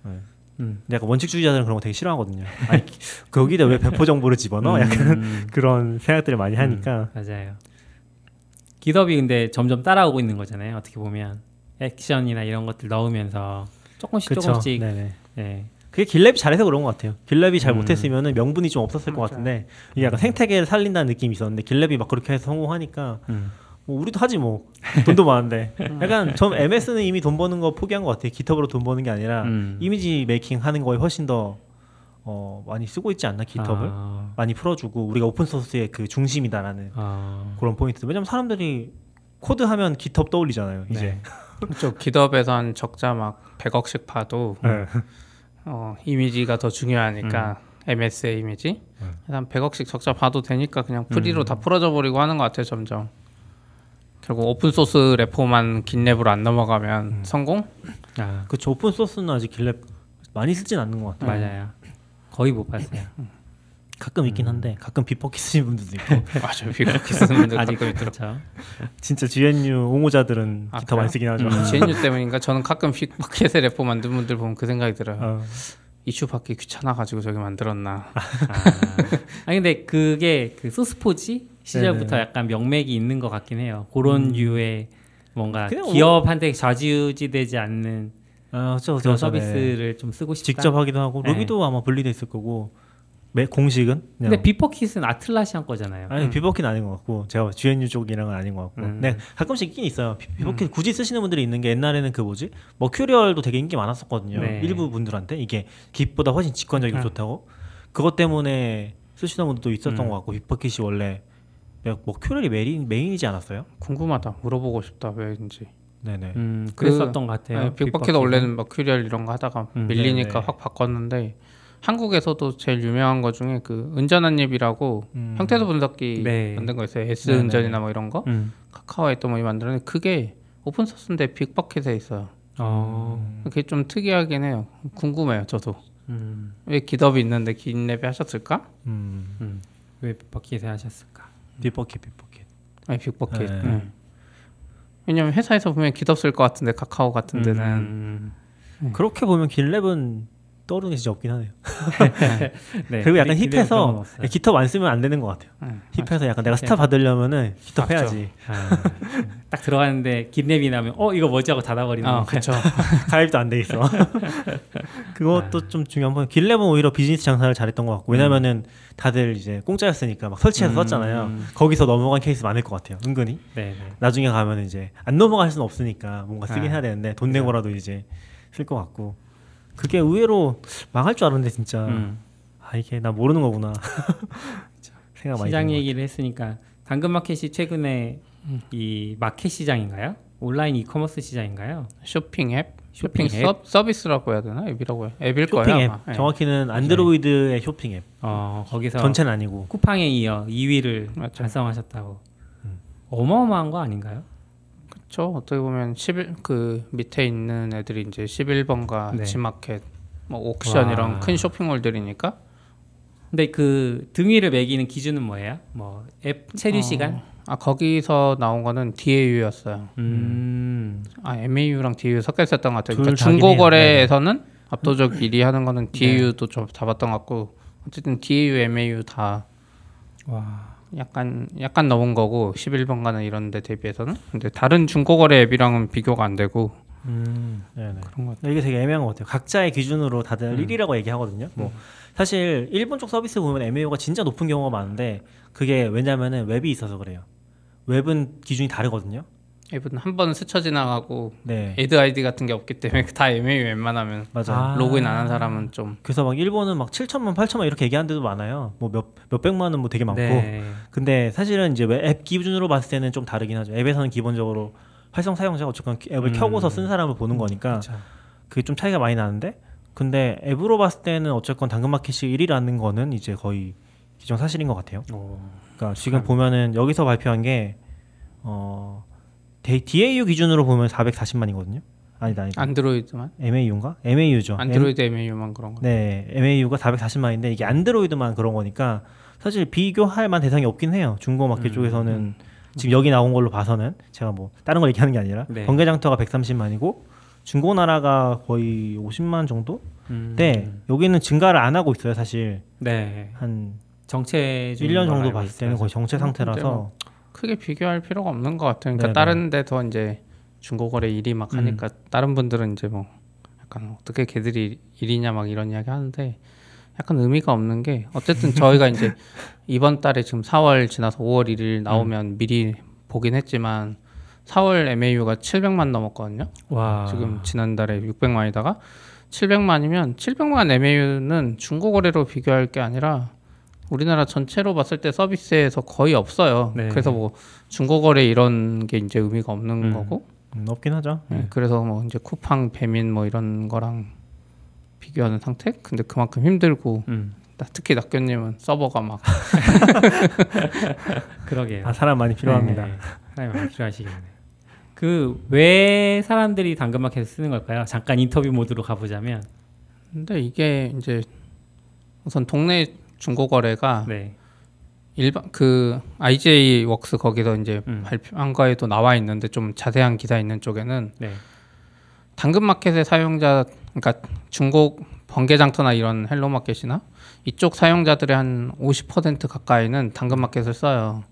네. 음. 약간 원칙주의자들은 그런 거 되게 싫어하거든요. 아니 거기다 왜 배포 정보를 집어넣어? 약간 음. 그런 생각들을 많이 하니까 맞아요. 기덥이 근데 점점 따라오고 있는 거잖아요. 어떻게 보면 액션이나 이런 것들 넣으면서 조금씩 그쵸. 조금씩 네네. 네, 그게 길랩이 잘해서 그런 것 같아요. 길랩이 잘 음. 못했으면은 명분이 좀 없었을 것 맞아요. 같은데 이게 약간 생태계를 살린다는 느낌이 있었는데 길랩이 막 그렇게 해서 성공하니까 음. 뭐 우리도 하지 뭐 돈도 많은데 약간 전 MS는 이미 돈 버는 거 포기한 것 같아요. GitHub으로 돈 버는 게 아니라 음. 이미지 메이킹 하는 거에 훨씬 더 어, 많이 쓰고 있지 않나 GitHub을 아, 많이 풀어주고 우리가 open source의 그 중심이다라는 아. 그런 포인트. 왜냐면 사람들이 코드 하면 GitHub 떠올리잖아요. 이제 네. 저 GitHub에서 한 적자 막 100억씩 파도 네. 어, 이미지가 더 중요하니까 음. MS의 이미지 그래서 한 100억씩 적자 봐도 되니까 그냥 free로 음. 다 풀어져 버리고 하는 것 같아요 점점 결국 open source repo만 GitLab으로 안 넘어가면 음. 성공? 아, 그쵸 open source는 아직 GitLab 많이 쓰진 않는 것 같아요. 맞아요. 거의 못 봤어요. 가끔 있긴 한데 가끔 Bitbucket 쓰시는 분들도 있고 맞아요 Bitbucket 쓰는 분들 아직 가끔 있더라고 그렇죠. 진짜 GNU 옹호자들은 아, 기타 많이 쓰긴 하죠. 음. GNU 때문인가 저는 가끔 빅마켓의 레포 만든 분들 보면 그 생각이 들어요 어. 이슈 받기 귀찮아가지고 저기 만들었나 아. 아니 근데 그게 그 소스포지 시절부터 네네. 약간 명맥이 있는 것 같긴 해요. 그런 류의 뭔가 기업한테 좌지우지되지 않는 아, 그렇죠, 그렇죠. 네. 서비스를 좀 쓰고 싶다. 직접 하기도 하고 네. 루비도 아마 분리돼 있을 거고 매, 공식은 근데 비퍼킷은 아틀라시안 거잖아요. 아니 음. 비버킷은 아닌 것 같고 제가 GNU 쪽이랑 은 아닌 것 같고 음. 네 가끔씩 있긴 있어요 비- 비버킷 굳이 쓰시는 분들이 있는 게 옛날에는 그 뭐지 머큐리얼도 되게 인기 많았었거든요 네. 일부 분들한테 이게 Git보다 훨씬 직관적이고 아. 좋다고 그것 때문에 쓰시는 분들도 있었던 음. 것 같고 비버킷이 원래 Mercurial이 메인, 메인이지 않았어요? 궁금하다 물어보고 싶다 왜인지 네네 음, 그- 그랬었던 것 같아요. 아니, Bitbucket Bitbucket은. 원래는 Mercurial 이런 거 하다가 음, 밀리니까 네네. 확 바꿨는데 한국에서도 제일 유명한 거 중에 그 은전한닢이라고 음. 형태소 분석기 네. 만든 거 있어요 S 네네네. 은전이나 뭐 이런 거 음. 카카오에 또 뭐 만들었는데 그게 open source인데 Bitbucket에 있어요 어. 그게 좀 특이하긴 해요 궁금해요 저도 음. 왜 GitHub이 있는데 GitLab에 하셨을까 음. 음. 왜 Bitbucket에 하셨을까? Bitbucket Bitbucket 아니 Bitbucket 네. 네. 왜냐면 회사에서 보면 GitHub 쓸 것 같은데 카카오 같은 데는 음. 그렇게 보면 GitLab은 떠오르는 게 진짜 없긴 하네요 네. 그리고 약간 건 힙해서. GitHub 안 쓰면 안 되는 것 같아요 네. 힙해서 약간 내가. 스타 받으려면은 맞죠. 해야지 아, 딱 들어가는데 깁랩이 나면 어 이거 뭐지 하고 닫아버리는 아 거. 그렇죠 가입도 안 돼 있어 그것도 좀 중요한 point 길랩은 오히려 비즈니스 장사를 잘했던 것 같고 왜냐면은 다들 이제 공짜였으니까 막 설치해서 음. 썼잖아요 거기서 넘어간 케이스 많을 것 같아요 은근히 네, 네. 나중에 가면 이제 안 넘어갈 수는 없으니까 뭔가 쓰긴 아, 해야 되는데 돈 내고라도 이제 쓸 것 같고 그게 의외로 망할 줄 알았는데 진짜 음. 아 이게 나 모르는 거구나 생각 많이 시장 얘기를 했으니까 당근마켓이 최근에 이 마켓 시장인가요? 온라인 이커머스 시장인가요? 쇼핑 앱 쇼핑, 쇼핑 앱? 서, 서비스라고 해야 되나 앱이라고 해 앱일 쇼핑 거예요 앱 아마. 네. 정확히는 안드로이드의 쇼핑 앱 어 거기서 전체는 아니고 쿠팡에 이어 2위를 맞죠. 달성하셨다고. 음. 어마어마한 거 아닌가요? 그렇죠. 어떻게 보면 11, 그 밑에 있는 애들이 이제 11번가 네. 지마켓, 뭐 옥션 와. 이런 큰 쇼핑몰들이니까 근데 그 등위를 매기는 기준은 뭐예요? 뭐 앱 체류 어, 시간? 아 거기서 나온 거는 DAU였어요. 음. 아 MAU랑 DAU 섞여 있었던 것 같아요. 둘 그러니까 다긴 해요. 중고 거래에서는 압도적 1위 하는 네. 거는 DAU도 좀 잡았던 것 같고 어쨌든 DAU, MAU 다 와. 약간 약간 넘은 거고 11번가는 이런 데 대비해서는 근데 다른 중고거래 앱이랑은 비교가 안 되고 음, 네네. 그런 것 이게 되게 애매한 것 같아요. 각자의 기준으로 다들 음. 1위라고 얘기하거든요. 뭐 사실 일본 쪽 서비스 보면 MAU가 진짜 높은 경우가 많은데 그게 왜냐면은 웹이 있어서 그래요. 웹은 기준이 다르거든요. 앱은 한번 스쳐 지나가고 네, ad ID 같은 게 없기 때문에 다 MAU 웬만하면 맞아. 아. 로그인 안 한 사람은 좀 그래서 막 일본은 막 7천만, 8천만 이렇게 얘기하는 데도 많아요. 뭐 몇 몇백만은 뭐 되게 많고. 네. 근데 사실은 이제 웹- 앱 기준으로 봤을 때는 좀 다르긴 하죠. 앱에서는 기본적으로 활성 사용자가 어쨌건 앱을 음. 켜고서 쓴 사람을 보는 거니까 그렇죠. 그게 좀 차이가 많이 나는데 근데 앱으로 봤을 때는 어쨌건 당근마켓이 1위라는 거는 이제 거의 기정 사실인 것 같아요. 오. 그러니까 지금 보면은 여기서 발표한 게 어, DAU 기준으로 보면 440만이거든요. 아니다, 아니다. 안드로이드만 MAU인가? MAU죠. 안드로이드 MAU만 그런 거. 네, MAU가 440만인데 이게 안드로이드만 그런 거니까 사실 비교할 만 대상이 없긴 해요. 중고 마켓 음, 쪽에서는 지금 여기 나온 걸로 봐서는 제가 뭐 다른 걸 얘기하는 게 아니라 네. 번개장터가 130만이고 중고나라가 거의 50만 정도? 음. 네, 여기는 증가를 안 하고 있어요, 사실. 네. 한 정체 1년 정도 봤을 때는 거의 정체 상태라서 크게 비교할 필요가 없는 것 같아요. 그러니까 네네. 다른 데서 이제 중고거래 일이 막 하니까 다른 분들은 이제 뭐 약간 어떻게 걔들이 일이냐 막 이런 이야기 하는데 약간 의미가 없는 게 어쨌든 저희가 이제 이번 달에 지금 4월 지나서 5월 1일 나오면 미리 보긴 했지만 4월 MAU가 700만 넘었거든요. 와 지금 지난달에 600만이다가 700만이면 700만 MAU는 중고 거래로 비교할 게 아니라 우리나라 전체로 봤을 때 서비스에서 거의 없어요. 네. 그래서 뭐 중고 거래 이런 게 이제 의미가 없는 음. 거고. 음, 없긴 하죠. 네, 그래서 뭐 이제 쿠팡, 배민 뭐 이런 거랑 비교하는 상태? 근데 그만큼 힘들고 음 나- 특히 낙교님은 서버가 막 그러게요. 아 사람 많이 필요합니다. 네, 사람이 많이 필요하시겠네. 그왜 사람들이 당근마켓을 쓰는 걸까요? 잠깐 인터뷰 모드로 가보자면 근데 이게 이제 우선 동네 중고 거래가 네, 일반 그 IJ 웍스 거기서 이제 음. 발표한 거에도 나와 있는데 좀 자세한 기사 있는 쪽에는 네, 당근마켓의 사용자 그러니까 중고 번개장터나 이런 헬로마켓이나 이쪽 사용자들의 한 50% 가까이는 당근마켓을 써요.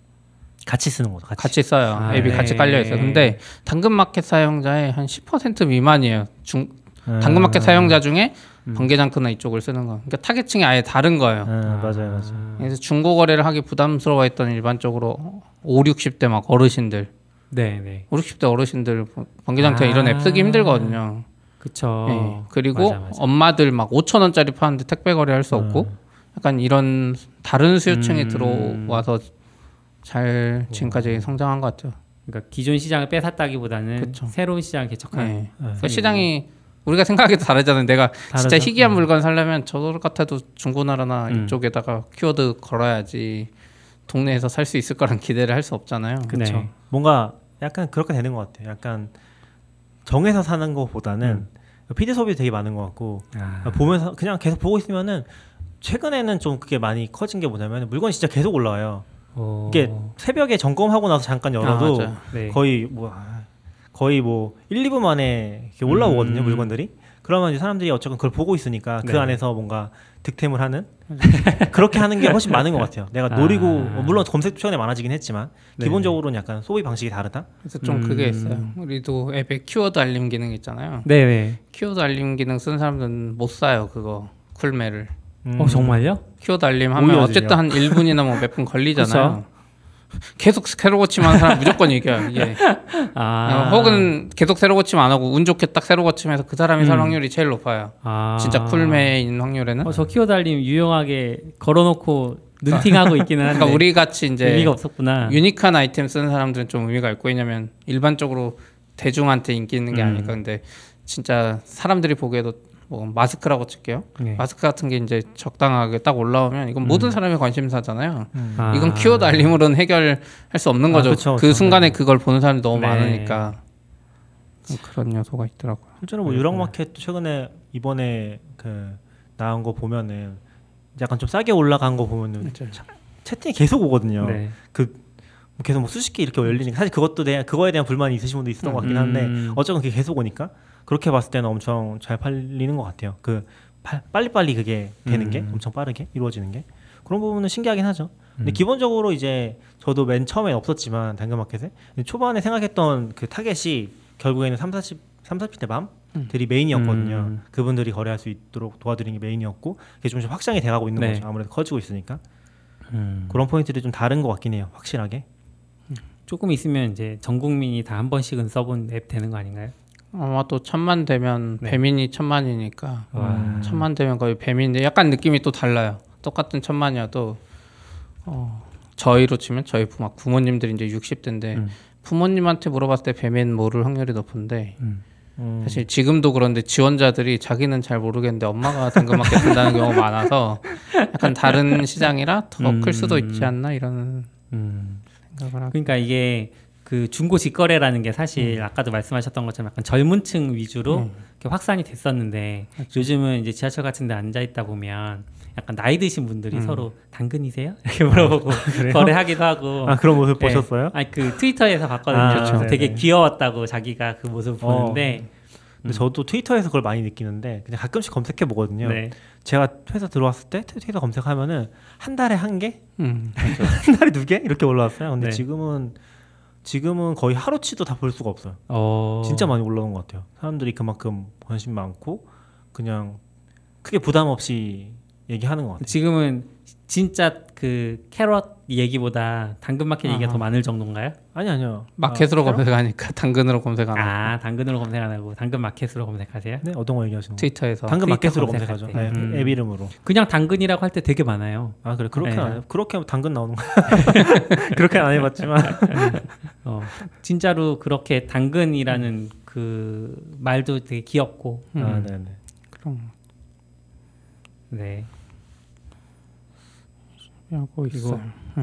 같이 쓰는 거죠. 같이. 같이 써요. 아, 앱이 네. 같이 깔려 있어요. 근데 당근마켓 사용자의 한 10% 미만이에요. 중 음. 당근마켓 사용자 중에 음. 번개장터나 이쪽을 쓰는 거. 그러니까 타겟층이 아예 다른 거예요. 음, 맞아요, 맞아요. 그래서 중고 거래를 하기 부담스러워했던 일반적으로 5, 60대 막 어르신들, 네, 네, 5, 60대 어르신들 번개장터 아. 이런 앱 쓰기 힘들거든요. 그쵸. 예. 그리고 맞아, 맞아. 엄마들 막 5천 원짜리 파는데 택배 거래할 수 없고 약간 이런 다른 수요층이 음. 들어와서 잘 지금까지 성장한 것 같아요. 그러니까 기존 시장을 뺏었다기보다는 그쵸. 새로운 시장을 개척한. 네. 네. 그 시장이 우리가 생각해도 다르잖아요. 내가 진짜 다르죠? 희귀한 물건 살려면 저 같아도 중고나라나 음. 이쪽에다가 키워드 걸어야지 동네에서 살 수 있을 거란 기대를 할 수 없잖아요. 그렇죠. 네. 뭔가 약간 그렇게 되는 것 같아요. 약간 정해서 사는 것보다는 피드 소비 되게 많은 것 같고 아, 보면서 그냥 계속 보고 있으면은 최근에는 좀 그게 많이 커진 게 뭐냐면 물건이 진짜 계속 올라와요. 오. 이게 새벽에 점검하고 나서 잠깐 열어도 아. 네. 거의 뭐 아, 거의 뭐 1, 2분 만에 이렇게 올라오거든요 음. 물건들이. 그러면 이제 사람들이 어쨌건 그걸 보고 있으니까 그 네. 안에서 뭔가 득템을 하는 그렇게 하는 게 훨씬 많은 것 같아요. 내가 노리고 아. 물론 검색도 최근에 많아지긴 했지만 네. 기본적으로는 약간 소비 방식이 다르다. 그래서 좀 음. 그게 있어요. 우리도 앱에 키워드 알림 기능 있잖아요. 네, 네. 키워드 알림 기능 쓰는 사람들은 못 사요. 그거 쿨매를. 음. 어 정말요? 키워드 알림 하면 어쨌든 한 1분이나 뭐 몇 분 걸리잖아요. 계속 새로 고침하는 사람 무조건 이겨요. 이게. 아, 어, 혹은 계속 새로 고침 안 하고 운 좋게 딱 새로 고침해서 그 사람이 살 음. 확률이 제일 높아요. 아. 진짜 쿨매인 확률에는. 어, 저 알림 유용하게 걸어놓고 눈팅하고 있기는 한데 그러니까 우리 같이 이제 의미가 없었구나. 유니크한 아이템 쓰는 사람들은 좀 의미가 있고 왜냐면 일반적으로 대중한테 인기 있는 게 음. 아니까 근데 진짜 사람들이 보기에도 뭐 마스크라고 칠게요. 네. 마스크 같은 게 이제 적당하게 딱 올라오면 이건 모든 사람의 관심사잖아요. 음. 아. 이건 키워드 알림으로는 해결할 수 없는 아, 거죠. 그쵸, 그. 순간에 그걸 보는 사람이 너무 네. 많으니까 그런 요소가 있더라고요. 실제로 뭐 유랑마켓도 최근에 이번에 그 나온 거 보면은 약간 좀 싸게 올라간 거 보면은 채팅이 계속 오거든요. 네. 그 계속 뭐 수십 개 이렇게 열리니까 사실 그것도 대한 그거에 대한 불만이 있으신 분도 있었던 것 같긴 한데 음. 어쨌건 그게 계속 오니까 그렇게 봤을 때는 엄청 잘 팔리는 것 같아요. 그 파- 빨리빨리 그게 되는 게 음. 엄청 빠르게 이루어지는 게 그런 부분은 신기하긴 하죠. 근데 음. 기본적으로 이제 저도 맨 처음에 없었지만 당근마켓에 초반에 생각했던 그 타겟이 결국에는 3, 40, 3, 40대 맘들이 메인이었거든요. 음. 그분들이 거래할 수 있도록 도와드리는 게 메인이었고 그게 좀 확장이 돼가고 있는 네. 거죠. 아무래도 커지고 있으니까 음. 그런 포인트들이 좀 다른 것 같긴 해요. 확실하게. 조금 있으면 이제 전 국민이 다 한 번씩은 써본 앱 되는 거 아닌가요? 아마 또 천만 되면 네. 배민이 천만이니까 와. 천만 되면 거의 배민인데 약간 느낌이 또 달라요. 똑같은 천만이어도 어, 저희로 치면 저희 부, 막 부모님들이 이제 60대인데 음. 부모님한테 물어봤을 때 배민 모를 확률이 높은데 음. 음. 사실 지금도 그런데 지원자들이 자기는 잘 모르겠는데 엄마가 당근마켓 쓴다는 경우가 많아서 약간 다른 시장이라 더 클 수도 있지 않나 이런 음. 생각을 하고 그러니까 이게 그 중고 직거래라는 게 사실 아까도 말씀하셨던 것처럼 약간 젊은 층 위주로 음. 확산이 됐었는데 요즘은 이제 지하철 같은 데 앉아 있다 보면 약간 나이 드신 분들이 음. 서로 당근이세요? 이렇게 물어보고 거래하기도 하고 아 그런 모습 네. 보셨어요? 아니 그 트위터에서 봤거든요. 아, 네네. 되게 귀여웠다고 자기가 그 모습 어. 보는데 근데 저도 트위터에서 그걸 많이 느끼는데 그냥 가끔씩 검색해 보거든요. 네. 제가 회사 들어왔을 때 트위터 검색하면은 한 달에 한 개, 음. 한 달에 두 개 이렇게 올라왔어요. 근데 네. 지금은 지금은 거의 하루치도 다 볼 수가 없어요. 어. 진짜 많이 올라온 것 같아요. 사람들이 그만큼 관심 많고 그냥 크게 부담 없이 얘기하는 것 같아요. 지금은 진짜 그 캐럿 얘기보다 당근마켓 얘기가 아하. 더 많을 정도인가요? 아니 아니요. 마켓으로 아? 검색하니까 당근으로 검색 안 하고 아, 당근으로 검색 안 하고 당근 마켓으로 검색하세요? 네 어떤 거 얘기하시는 거예요? 트위터에서 당근 트위터 마켓으로 검색하죠. 때. 네, 음. 앱 이름으로. 그냥 당근이라고 할 때 되게 많아요. 아 그래 그렇게 네. 안 해요. 그렇게 하면 당근 나오는 거. 그렇게 안 해봤지만. 어, 진짜로 그렇게 당근이라는 그 말도 되게 귀엽고 음. 아 네네. 그럼 네. 하고 있어.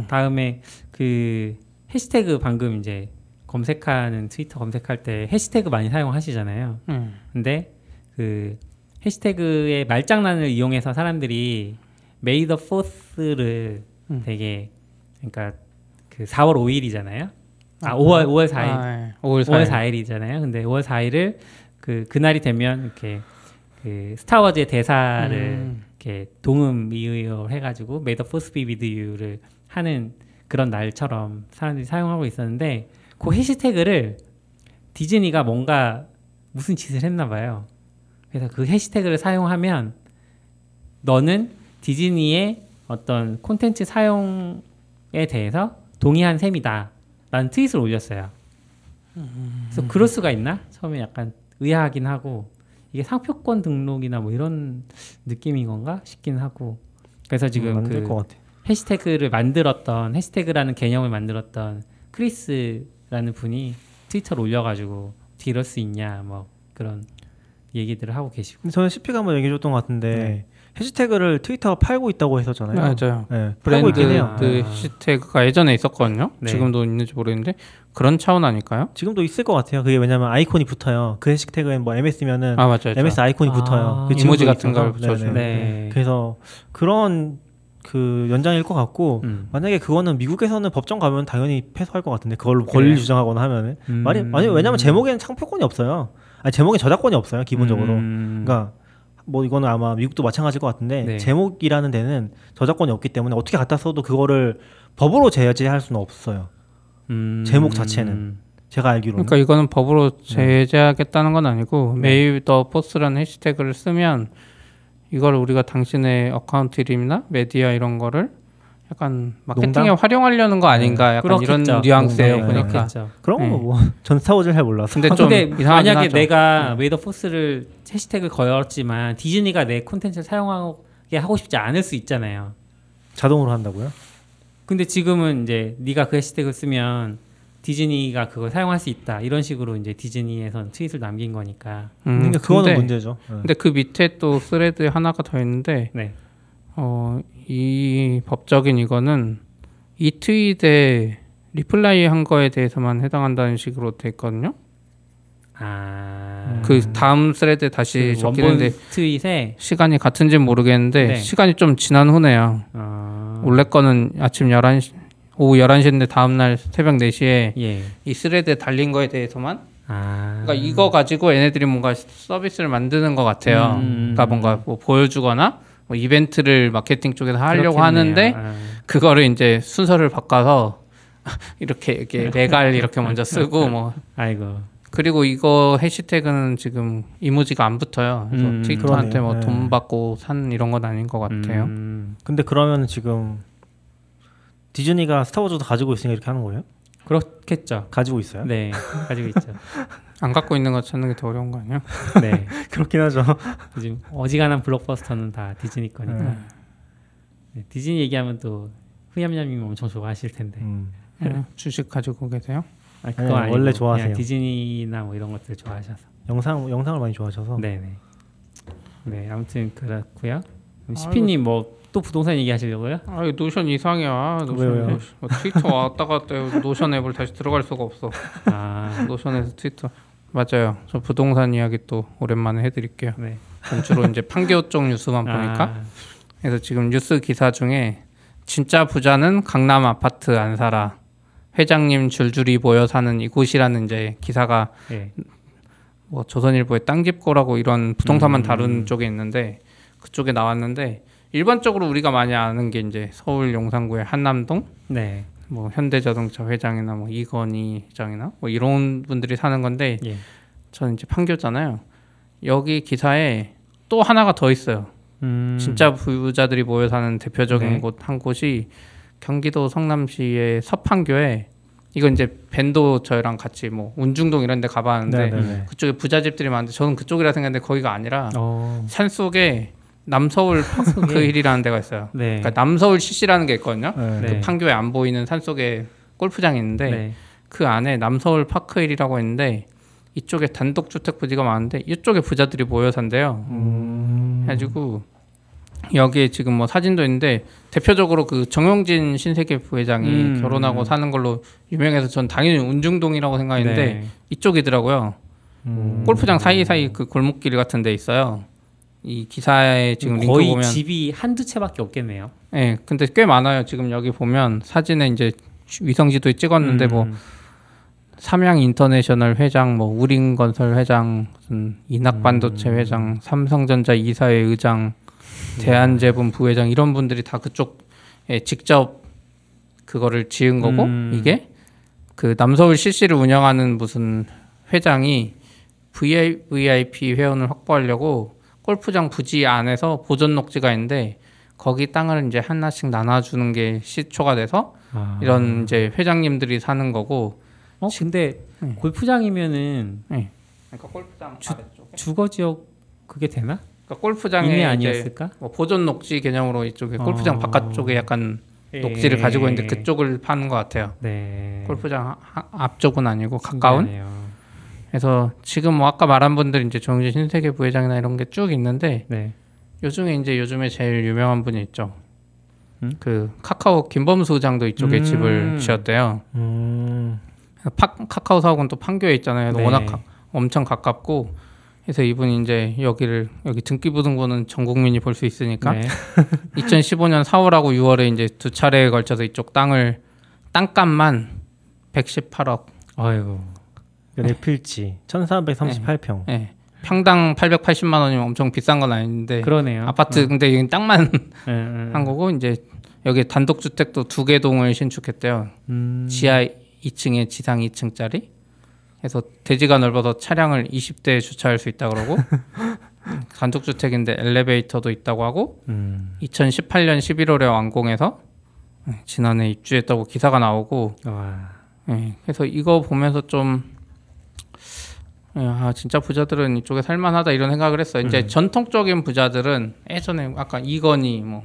다음에 그 해시태그 방금 이제 검색하는 트위터 검색할 때 해시태그 많이 사용하시잖아요. 음. 근데 그 해시태그의 말장난을 이용해서 사람들이 메이 더 포스를 음. 되게 그러니까 그 4월 5일이잖아요. 아 5월 5월 4일. 아, 5월 4일. 5월 4일이잖아요. 근데 5월 4일을 그 그날이 되면 이렇게 그 스타워즈의 대사를 음. 이렇게 동음 이의어 해가지고 be with you를 하는 그런 날처럼 사람들이 사용하고 있었는데 그 해시태그를 디즈니가 뭔가 무슨 짓을 했나 봐요. 그래서 그 해시태그를 사용하면 너는 디즈니의 어떤 콘텐츠 사용에 대해서 동의한 셈이다. 라는 트윗을 올렸어요. 그래서 그럴 수가 있나? 처음에 약간 의아하긴 하고 이게 상표권 등록이나 뭐 이런 느낌인 건가 싶긴 하고 그래서 지금 만들 그. 해시태그를 만들었던 해시태그라는 개념을 만들었던 크리스라는 분이 트위터로 올려가지고 어떻게 이럴 수 있냐 뭐 그런 얘기들을 하고 계시고 저는 CP가 한번 얘기해줬던 것 같은데 네. 해시태그를 트위터가 팔고 있다고 했었잖아요. 맞아요. 네, 팔고 브랜드 있긴 해요. 그 해시태그가 예전에 있었거든요. 네. 지금도 있는지 모르겠는데 그런 차원 아닐까요? 지금도 있을 것 같아요. 그게 왜냐면 아이콘이 붙어요. 그 해시태그에 뭐 MS면은 아 맞아요. MS 아이콘이 아, 붙어요. 그 이모지 같은 걸. 붙여주는. 네. 그래서 그런 그 연장일 것 같고 음. 만약에 그거는 미국에서는 법정 가면 당연히 패소할 것 같은데 그걸로? 권리 주장하거나 하면은 음. 말이 아니 왜냐면 제목에는 창표권이 없어요. 아니 제목에 저작권이 없어요 기본적으로. 음. 그러니까 뭐 이거는 아마 미국도 마찬가지일 것 같은데 네. 제목이라는 데는 저작권이 없기 때문에 어떻게 갖다 써도 그거를 법으로 제재할 수는 없어요. 음. 제목 자체는. 제가 알기로는. 그러니까 이거는 법으로 네. 제재하겠다는 건 아니고 May the Fourth라는 해시태그를 쓰면 이걸 우리가 당신의 account 이름이나 미디어 이런 거를 약간 마케팅에 농담? 활용하려는 거 아닌가 약간 이런 그렇겠죠. 뉘앙스예요 농담, 네. 보니까. 그렇겠죠. 그런 네. 거 뭐 전 스타워즈 잘 몰라서. 근데 아, 좀 근데 만약에 하죠. 내가 웨이더 포스를 해시태그 걸었지만 디즈니가 내 콘텐츠를 사용하게 하고 싶지 않을 수 있잖아요. 자동으로 한다고요? 근데 지금은 이제 네가 그 해시태그를 쓰면 디즈니가 그걸 사용할 수 있다 이런 식으로 이제 디즈니에선 트윗을 남긴 거니까. 음, 그러니까 그거는 근데, 문제죠. 네. 근데 그 밑에 또 thread 하나가 더 있는데 네. 어, 이 법적인 이거는 이 트윗에 reply 한 거에 대해서만 해당한다는 식으로 돼 있거든요. 아. 그 다음 thread에 다시 그 했는데 트윗에 시간이 같은지는 모르겠는데 네. 시간이 좀 지난 후네요. 어, 원래 거는 아침 11시 오후 11시인데 다음 날 새벽 4시에 예. 이 thread에 달린 거에 대해서만 아. 그러니까 이거 가지고 얘네들이 뭔가 서비스를 만드는 것 같아요. 음. 그러니까 뭔가 뭐 보여주거나 뭐 이벤트를 마케팅 쪽에서 하려고 그렇겠네요. 하는데 아. 그거를 이제 순서를 바꿔서 이렇게 이렇게 레갈 이렇게 먼저 쓰고 뭐 아이고. 그리고 이거 해시태그는 지금 이모지가 안 붙어요. 그래서 음, 트위터한테 뭐 그러네요. 돈 네. 받고 산 이런 건 아닌 것 같아요. 음, 근데 그러면 지금 디즈니가 스타워즈도 가지고 있으니까 이렇게 하는 거예요? 그렇겠죠. 가지고 있어요? 네, 가지고 있죠. 안 갖고 있는 거 찾는 게 더 어려운 거 아니야? 네, 그렇긴 하죠. 요즘 어지간한 블록버스터는 다 디즈니 거니까. 네. 네, 디즈니 얘기하면 또 후얌얌님 엄청 좋아하실 텐데. 음. 네, 주식 가지고 계세요? 아, 아니, 그건 아니고 원래 좋아하세요. 디즈니나 뭐 이런 것들 좋아하셔서. 영상 영상을 많이 좋아하셔서 네, 네. 네, 아무튼 그렇고요. 시피님 뭐 또 부동산 얘기하시려고요? 아, 이 Notion 이상이야. Notion 왜요? Notion. 뭐 트위터 왔다 갔다 해요. Notion 앱을 다시 들어갈 수가 없어. 아, 노션에서 트위터. 맞아요. 저 부동산 이야기 또 오랜만에 해드릴게요. 네. 전 주로 이제 판교 쪽 뉴스만 보니까. 아, 그래서 지금 뉴스 기사 중에 진짜 부자는 강남 아파트 안 살아. 회장님 줄줄이 모여 사는 이곳이라는 이제 기사가 네. 뭐 조선일보의 땅집고라고 이런 부동산만 음. 다룬 쪽에 있는데 그쪽에 나왔는데 일반적으로 우리가 많이 아는 게 이제 서울 용산구의 한남동 네. 뭐 현대자동차 회장이나 뭐 이건희 회장이나 뭐 이런 분들이 사는 건데 예. 저는 이제 판교잖아요. 여기 기사에 또 하나가 더 있어요. 음. 진짜 부자들이 모여 사는 대표적인 네. 곳한 곳이 경기도 성남시의 서판교에 이건 이제 밴도 저희랑 같이 뭐 운중동 이런 데 가봤는데 네네네. 그쪽에 부자집들이 많은데 저는 그쪽이라 생각했는데 거기가 아니라 어. 산속에 남서울 파크힐이라는 데가 있어요. 네. 그러니까 남서울 CC라는 게 있거든요. 네. 네. 판교에 안 보이는 산 속에 골프장이 있는데 네. 그 안에 남서울 파크힐이라고 있는데 이쪽에 단독 주택 부지가 많은데 이쪽에 부자들이 모여 산대요. 음. 해가지고 여기에 지금 뭐 사진도 있는데 대표적으로 그 정용진 신세계 부회장이 음. 결혼하고 사는 걸로 유명해서 전 당연히 운중동이라고 생각했는데 네. 이쪽이더라고요. 음. 골프장 사이사이 그 골목길 같은 데 있어요. 이 기사에 지금 링크 거의 보면 집이 한두 채밖에 없겠네요. 예, 근데 꽤 많아요. 지금 여기 보면 사진에 이제 위성 지도에 찍었는데 뭐 음. 삼양 인터내셔널 회장, 뭐 우린 건설 회장, 무슨 이낙반도체 음. 회장, 삼성전자 이사회 의장, 대한제분 부회장 이런 분들이 다 그쪽에 직접 그거를 지은 거고 음. 이게 그 남서울 CC를 운영하는 무슨 회장이 VIP 회원을 확보하려고 골프장 부지 안에서 보존 녹지가 있는데 거기 땅을 이제 하나씩 나눠주는 게 시초가 돼서 아. 이런 이제 회장님들이 사는 거고 어 근데 네. 골프장이면은 그러니까 골프장 주- 아래쪽에 주거 지역 그게 되나? 그러니까 이제 아니었을까? 뭐 보존 녹지 개념으로 이쪽에 골프장 어. 바깥쪽에 약간 녹지를 가지고 있는데 그쪽을 파는 것 같아요. 네. 골프장 하- 앞쪽은 아니고 가까운. 신기하네요. 그래서 지금 뭐 아까 말한 분들 이제 정진 신세계 부회장이나 이런 게 쭉 있는데 네. 요즘에 이제 요즘에 제일 유명한 분이 있죠. 음? 그 카카오 김범수 의장도 이쪽에 음. 집을 지었대요. 음. 파, 카카오 사옥은 또 판교에 있잖아요. 네. 워낙 가- 엄청 가깝고 그래서 이분이 이제 여기를 여기 등기부등본은 전 국민이 볼 수 있으니까 네. 2015년 4월하고 6월에 이제 두 차례에 걸쳐서 이쪽 땅을 땅값만 118억, 아이고. 연애 필지 1,438평. 예. 평당 880만 원이면 엄청 비싼 건 아닌데 그러네요. 아파트 근데 이건 땅만 음, 음. 한 거고 이제 여기 단독 주택도 두 개 동을 신축했대요. 음. 지하 2층에 지상 2층짜리. 그래서 대지가 넓어서 차량을 20대 주차할 수 있다 그러고 단독 주택인데 엘리베이터도 있다고 하고 음. 2018년 11월에 완공해서 지난해 입주했다고 기사가 나오고 와. 예, 그래서 이거 보면서 좀 예, 아, 진짜 부자들은 이쪽에 살만하다 이런 생각을 했어요. 이제 전통적인 부자들은 예전에 아까 이건희 뭐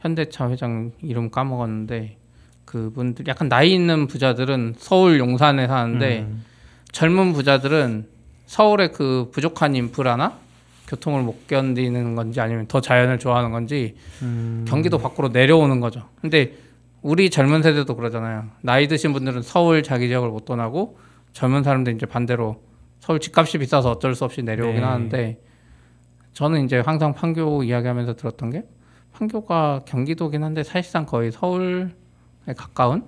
현대차 회장 이름 까먹었는데 그분들 약간 나이 있는 부자들은 서울 용산에 사는데 음. 젊은 부자들은 서울의 그 부족한 인프라나 교통을 못 견디는 건지 아니면 더 자연을 좋아하는 건지 음. 경기도 밖으로 내려오는 거죠. 근데 우리 젊은 세대도 그러잖아요. 나이 드신 분들은 서울 자기 지역을 못 떠나고 젊은 사람들 이제 반대로 서울 집값이 비싸서 어쩔 수 없이 내려오긴 네. 하는데 저는 이제 항상 판교 이야기하면서 들었던 게 판교가 경기도긴 한데 사실상 거의 서울에 가까운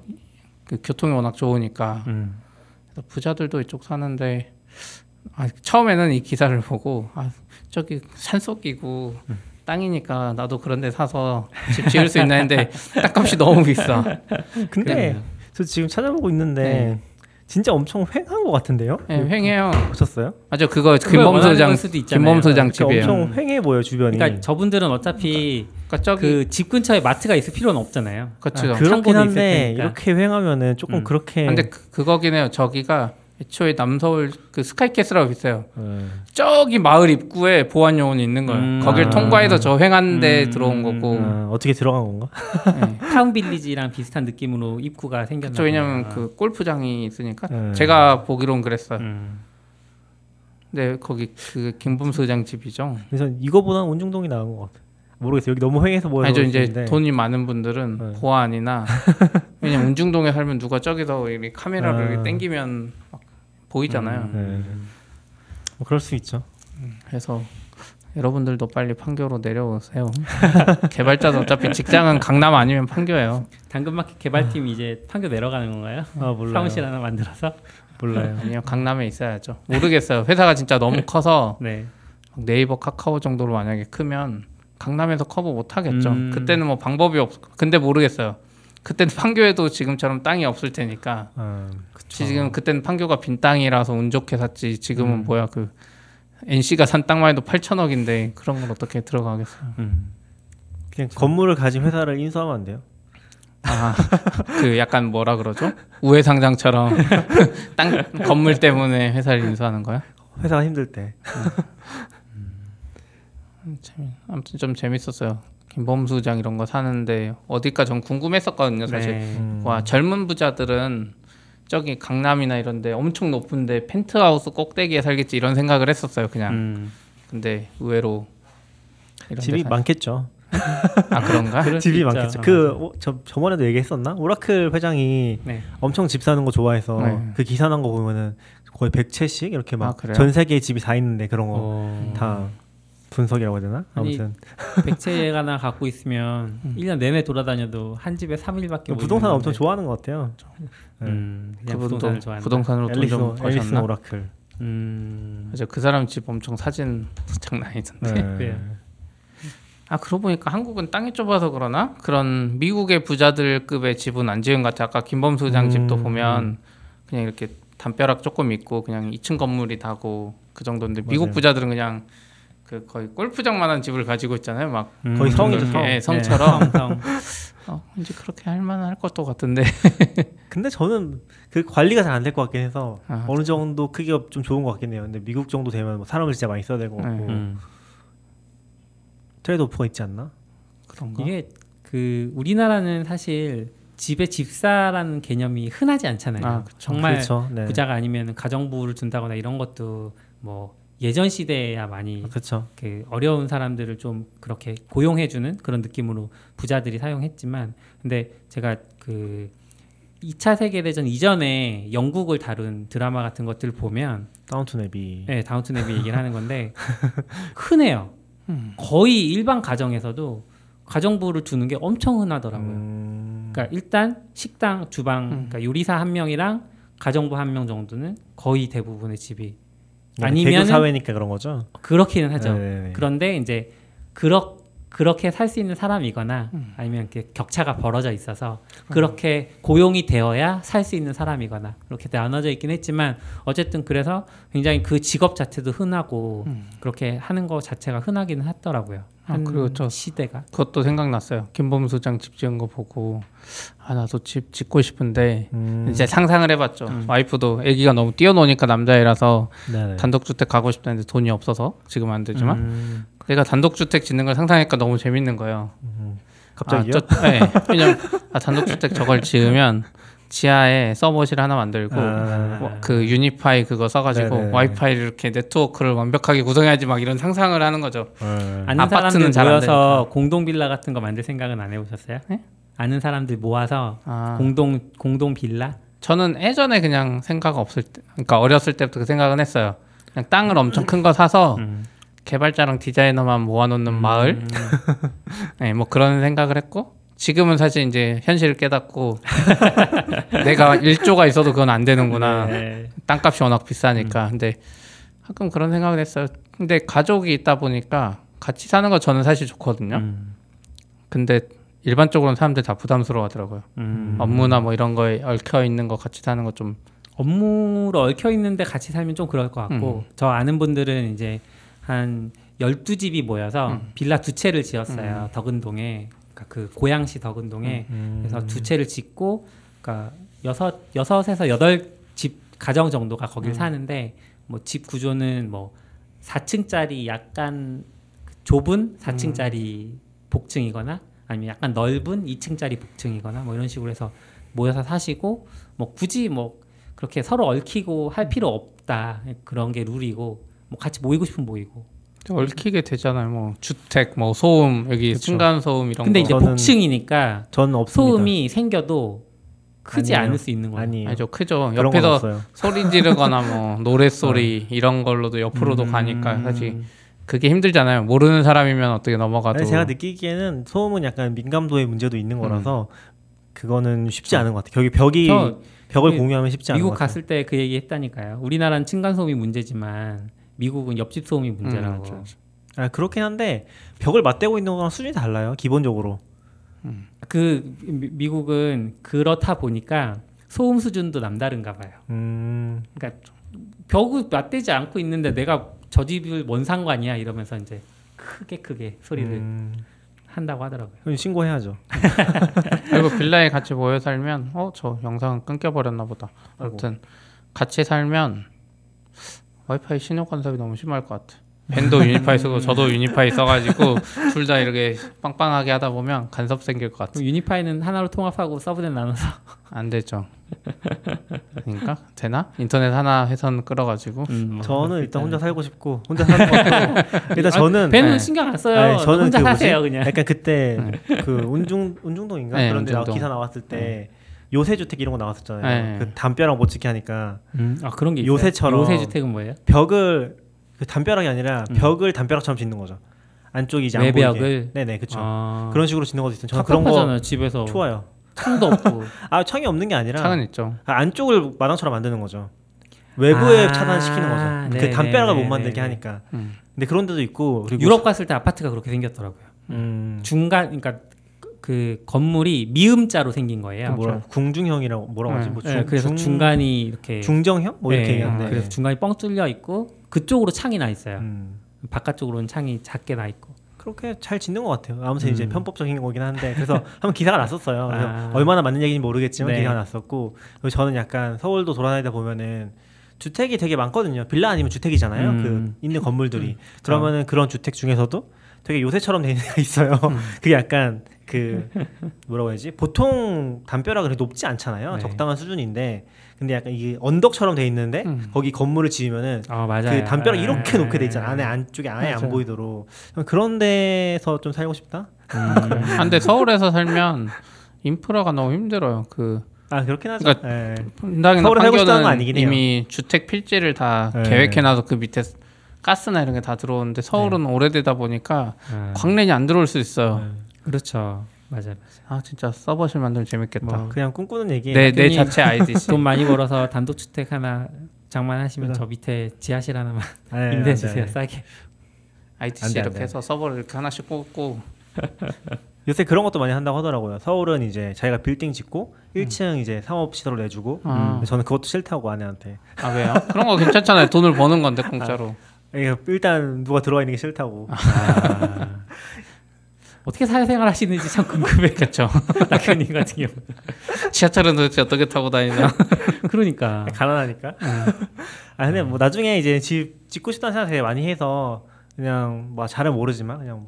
그 교통이 워낙 좋으니까 음. 그래서 부자들도 이쪽 사는데 아, 처음에는 이 기사를 보고 아, 저기 산속이고 땅이니까 나도 그런데 사서 집 지을 수 있나 했는데 땅값이 너무 비싸. 근데 그래요. 저 지금 찾아보고 있는데 네. 진짜 엄청 횡한 것 같은데요? 네, 횡해요. 보셨어요? 맞아 그거 그걸 김범수 원하는 장걸 수도 있잖아요. 김범수 장 그러니까 집이에요. 엄청 횡해 보여 주변이. 그러니까 저분들은 어차피 그러니까 저기 그집 근처에 마트가 있을 필요는 없잖아요. 그렇죠. 아, 그렇긴 한데. 이렇게 횡하면은 조금 음. 그렇게. 근데 그, 그거긴 해요. 저기가 애초에 남서울 그 스카이캐슬하고 비슷해요. 네. 저기 마을 입구에 보안 요원이 있는 거예요. 음. 거길 아. 통과해서 저 횡한데 음. 들어온 거고. 아, 어떻게 들어간 건가? 네. 타운 빌리지랑 비슷한 느낌으로 입구가 생겼나 그쵸, 왜냐면. 그 골프장이 있으니까 네. 제가 보기론 그랬어요. 음. 네 거기 그 김범수 의장 집이죠. 그래서 이거보다는 온중동이 나은 것 같아. 모르겠어요. 여기 너무 횡해서 모여서 아니죠 이제 그렇는데. 돈이 많은 분들은 네. 보안이나 왜냐면 운중동에 살면 누가 저기서 카메라를 아. 당기면 막 보이잖아요. 네. 뭐 그럴 수 있죠. 그래서 여러분들도 빨리 판교로 내려오세요. 개발자도 어차피 직장은 강남 아니면 판교예요. 당근마켓 개발팀 이제 판교 내려가는 건가요? 아 몰라요. 사무실 하나 만들어서? 몰라요. 아니요 강남에 있어야죠. 모르겠어요. 회사가 진짜 너무 커서 네. 네이버 카카오 정도로 만약에 크면 강남에서 커버 못 하겠죠. 음. 그때는 뭐 방법이 없. 근데 모르겠어요. 그때는 판교에도 지금처럼 땅이 없을 테니까 음, 지금 그때는 판교가 빈 땅이라서 운 좋게 샀지 지금은 음. 뭐야 그 NC가 산 땅만 해도 8천억인데 그런 건 어떻게 들어가겠어요? 음. 그냥 건물을 가진 회사를 인수하면 안 돼요? 아그 약간 뭐라 그러죠? 우회상장처럼 땅 건물 때문에 회사를 인수하는 거야? 회사가 힘들 때. 재미, 아무튼 좀 재밌었어요. 김범수장 이런 거 사는데 어딜까 전 궁금했었거든요 사실. 네. 음. 와 젊은 부자들은 저기 강남이나 이런데 엄청 높은데 펜트하우스 꼭대기에 살겠지 이런 생각을 했었어요 그냥. 음. 근데 의외로 이런 집이 많겠죠. 아 그런가? 집이. 많겠죠. 아, 그 어, 저, 저번에도 얘기했었나? 오라클 회장이 네. 엄청 집 사는 거 좋아해서 네. 그 기사 난 거 보면은 거의 100채씩 이렇게 아, 막 그래요? 전 세계에 집이 다 있는데 그런 거 어, 다 분석이라고 해야 되나? 아무튼 백채 하나 갖고 있으면 음. 1년 내내 돌아다녀도 한 집에 3일밖에 못 부동산. 엄청 좋아하는 것 같아요. 네. 음, 그냥 부동산을 좋아한다. 부동산으로 돈 앨리스, 좀 앨리스 버셨나? 오라클. 음. 맞아 그 사람 집 엄청 사진 장난 아니던데. 네. 그래요. 아 그러고 보니까 한국은 땅이 좁아서 그러나 그런 미국의 부자들급의 집은 안 지은 것 같아. 아까 김범수 장 음. 집도 보면 그냥 이렇게 담벼락 조금 있고 그냥 2층 건물이 다고 그 정도인데 미국 맞아요. 부자들은 그냥 그 거의 골프장만한 집을 가지고 있잖아요. 막 음, 거의 성이죠, 성. 예, 성처럼 네, 성, 성. 어, 왠지 그렇게 할 만할 것도 같은데. 근데 저는 그 관리가 잘 안 될 것 같긴 해서 아, 어느 정도 크기가 좀 좋은 것 같긴 해요. 근데 미국 정도 되면 뭐 사람을 진짜 많이 써야 되고 네. 음. 트레이드 오프가 있지 않나? 그런가? 이게 그 우리나라는 사실 집에 집사라는 개념이 흔하지 않잖아요. 아. 정말 그렇죠. 네. 부자가 아니면 가정부를 둔다거나 이런 것도 뭐 예전 시대야 많이 그렇죠. 그 어려운 사람들을 좀 그렇게 고용해주는 그런 느낌으로 부자들이 사용했지만 근데 제가 그 2차 세계대전 이전에 영국을 다룬 드라마 같은 것들 보면 Downton Abbey. 네, Downton Abbey 얘기를 하는 건데 흔해요. 음. 거의 일반 가정에서도 가정부를 두는 게 엄청 흔하더라고요. 음... 그러니까 일단 식당, 주방, 음. 그러니까 요리사 한 명이랑 가정부 한 명 정도는 거의 대부분의 집이 아니면 아니면은- 사회니까 그런 거죠. 그렇기는 하죠. 네네네. 그런데 이제 그렇 그렇게 살 수 있는 사람이거나 음. 아니면 이렇게 격차가 벌어져 있어서 그렇게 고용이 되어야 살 수 있는 사람이거나 그렇게 나눠져 있긴 했지만 어쨌든 그래서 굉장히 그 직업 자체도 흔하고 음. 그렇게 하는 거 자체가 흔하기는 하더라고요. 아, 한 그리고 저- 시대가 그것도 생각났어요. 김범수 장 집 지은 거 보고 아 나도 집 짓고 싶은데 음... 이제 상상을 해봤죠. 음. 와이프도 아기가 너무 뛰어노니까 남자애라서 네네. 단독주택 가고 싶다는데 돈이 없어서 지금 안 되지만 음... 내가 단독주택 짓는 걸 상상하니까 너무 재밌는 거예요. 음... 갑자기요? 아, 저, 네. 왜냐면 아, 단독주택 저걸 지으면 지하에 서버실 하나 만들고 아... 뭐, 그 유니파이 그거 써가지고 네네. 와이파이를 이렇게 네트워크를 완벽하게 구성해야지 막 이런 상상을 하는 거죠. 음... 아는 아파트는 사람들 잘안 모여서 공동 빌라 같은 거 만들 생각은 안 해보셨어요? 네? 아는 사람들 모아서 아, 공동 공동 빌라 저는 예전에 그냥 생각 없을 때, 그러니까 어렸을 때부터 그 생각은 했어요. 그냥 땅을 엄청 큰 거 사서 음. 개발자랑 디자이너만 모아놓는 마을, 음. 네, 뭐 그런 생각을 했고 지금은 사실 이제 현실을 깨닫고 내가 일조가 있어도 그건 안 되는구나. 네. 땅값이 워낙 비싸니까. 근데 가끔 그런 생각을 했어요. 근데 가족이 있다 보니까 같이 사는 거 저는 사실 좋거든요. 음. 근데 일반적으로는 사람들 다 부담스러워하더라고요. 음. 업무나 뭐 이런 거에 얽혀 있는 거 같이 사는 거 좀. 업무로 얽혀 있는데 같이 살면 좀 그럴 것 같고 저 아는 분들은 이제 한 12집이 모여서 음. 빌라 두 채를 지었어요. 덕은동에. 그러니까 그 고양시 덕은동에 음... 그래서 두 채를 짓고 그러니까 여섯 여섯에서 여덟 집 가정 정도가 거길 음. 사는데 뭐 집 구조는 뭐 4층짜리 약간 좁은 4층짜리 복층이거나 아니면 약간 넓은 2층짜리 복층이거나 뭐 이런 식으로 해서 모여서 사시고 뭐 굳이 뭐 그렇게 서로 얽히고 할 필요 없다 그런 게 룰이고 뭐 같이 모이고 싶으면 모이고 얽히게 되잖아요. 뭐 주택, 뭐 소음, 여기 그쵸. 층간 소음 이런 근데 거. 이제 저는- 복층이니까 전 없습니다. 소음이 생겨도 크지 아니에요. 않을 수 있는 거예요. 아니에요. 아니죠, 크죠. 옆에서. 소리 지르거나 뭐 노래 소리 이런 걸로도 옆으로도 음. 가니까 사실 그게 힘들잖아요. 모르는 사람이면 어떻게 넘어가도. 제가 느끼기에는 소음은 약간 민감도의 문제도 있는 거라서 그거는 쉽지 않은 것 같아요. 여기 벽이 저 벽을 미- 공유하면 쉽지 않은 미국 것 같아요. 갔을 때 그 얘기 했다니까요. 우리나라는 층간 소음이 문제지만 미국은 옆집 소음이 문제라고. 음, 아, 그렇긴 한데 벽을 맞대고 있는 거랑 수준이 달라요. 기본적으로. 그 미- 미국은 그렇다 보니까 소음 수준도 남다른가 봐요. 음, 그러니까 벽을 맞대지 않고 있는데 내가 저 집을 뭔 상관이야 이러면서 이제 크게 크게 소리를 음, 한다고 하더라고요. 그럼 신고해야죠. 그리고 빌라에 같이 모여 살면 어 저 영상은 끊겨 버렸나 보다. 아무튼 같이 살면 와이파이 신호 간섭이 너무 심할 것 같아. 벤도 유니파이 쓰고 저도 유니파이 써가지고 둘 다 이렇게 빵빵하게 하다 보면 간섭 생길 것 같아. 유니파이는 하나로 통합하고 서브넷 나눠서 안 되죠. 그러니까 되나? 인터넷 하나 회선 끌어가지고 음, 뭐 저는 일단 혼자 살고 싶고 혼자 사는 것도 일단 저는 배는 네. 신경 안 써요. 아니, 저는 혼자 그 사세요 뭐지? 그냥. 약간 그때 그 운중 운중동인가 네, 그런 데 나- 운중동. 기사 나왔을 때 요새 주택 이런 거 나왔었잖아요. 네. 그 담벼락 못 지게 하니까 음, 아 그런 게 있어요. 요새처럼 요새 주택은 뭐예요? 벽을 그 담벼락이 아니라 음. 벽을 담벼락처럼 짓는 거죠. 안쪽이 이제 안 외벽을? 보이게. 네네 그렇죠. 아, 그런 식으로 짓는 것도 있어요. 저는 그런 그런 거 집에서 좋아요. 창도 없고. 아 창이 없는 게 아니라 창은 있죠. 아, 안쪽을 마당처럼 만드는 거죠. 외부에 아, 차단시키는 거죠. 그 네네네네. 담벼락을 못 만들게 하니까. 음. 근데 그런 데도 있고 그리고 유럽 갔을 때 아파트가 그렇게 생겼더라고요. 음, 중간 그러니까 그- 그 건물이 미음자로 생긴 거예요. 그 뭐라 궁중형이라고 뭐라고 하지? 뭐 네, 중, 그래서 중, 중간이 이렇게 중정형 뭐 이렇게 네, 얘기하는데. 그래서 중간이 뻥 뚫려 있고 그쪽으로 창이 나 있어요. 음, 바깥쪽으로는 창이 작게 나 있고. 그렇게 잘 짓는 것 같아요. 아무튼 이제 음. 편법적인 거긴 한데 그래서 한번 기사가 났었어요. 그래서 아. 얼마나 맞는 얘기인지 모르겠지만 네. 기사가 났었고 그리고 저는 약간 서울도 돌아다니다 보면은 주택이 되게 많거든요. 빌라 아니면 주택이잖아요. 음. 그 있는 건물들이 그러면은 그런 주택 중에서도 되게 요새처럼 돼 있는 데가 있어요. 음. 그게 약간 그 뭐라고 해야지? 보통 담벼락은 그렇게 높지 않잖아요. 네. 적당한 수준인데 근데 약간 이게 언덕처럼 돼 있는데 음. 거기 건물을 지으면은 아 맞아요. 그 담벼락 이렇게 아, 높게 돼 있잖아. 안에 안쪽에 아예 안 맞아요. 보이도록 그런 데서 좀 살고 싶다. 음. 아, 근데 서울에서 살면 인프라가 너무 힘들어요. 그 아 그렇긴 하죠. 그러니까 예. 서울에 살고 싶다는 건 아니긴 해요. 이미 주택 필지를 다 네. 계획해놔서 그 밑에 가스나 이런 게 다 들어오는데 서울은 네. 오래되다 보니까 아, 광랜이 안 들어올 수 있어요. 그렇죠. 맞아요. 아 진짜 서버실 만들면 재밌겠다. 뭐, 그냥 꿈꾸는 얘기. 내, 내 자체 아이디시. 돈 많이 벌어서 단독주택 하나 장만하시면 그래. 저 밑에 지하실 하나만 네, 임대해 주세요. 싸게. 안 돼, 안 이렇게 돼. 해서 서버를 이렇게 하나씩 꽂고 요새 그런 것도 많이 한다고 하더라고요. 서울은 이제 자기가 빌딩 짓고 1층 이제 상업 시설을 내주고 아, 근데 저는 그것도 싫다고 아내한테. 아 왜요? 그런 거 괜찮잖아요. 돈을 버는 건데 공짜로. 이게 일단 누가 들어와 있는 게 싫다고. 아. 어떻게 사회생활 하시는지 참 궁금해. 그렇죠. 낙현님 같은 경우. 지하철은 도대체 어떻게 타고 다니나? 그러니까. 가난하니까. 아 근데 뭐 나중에 이제 집 짓고 싶다는 생각 되게 많이 해서 그냥 뭐 잘은 모르지만 그냥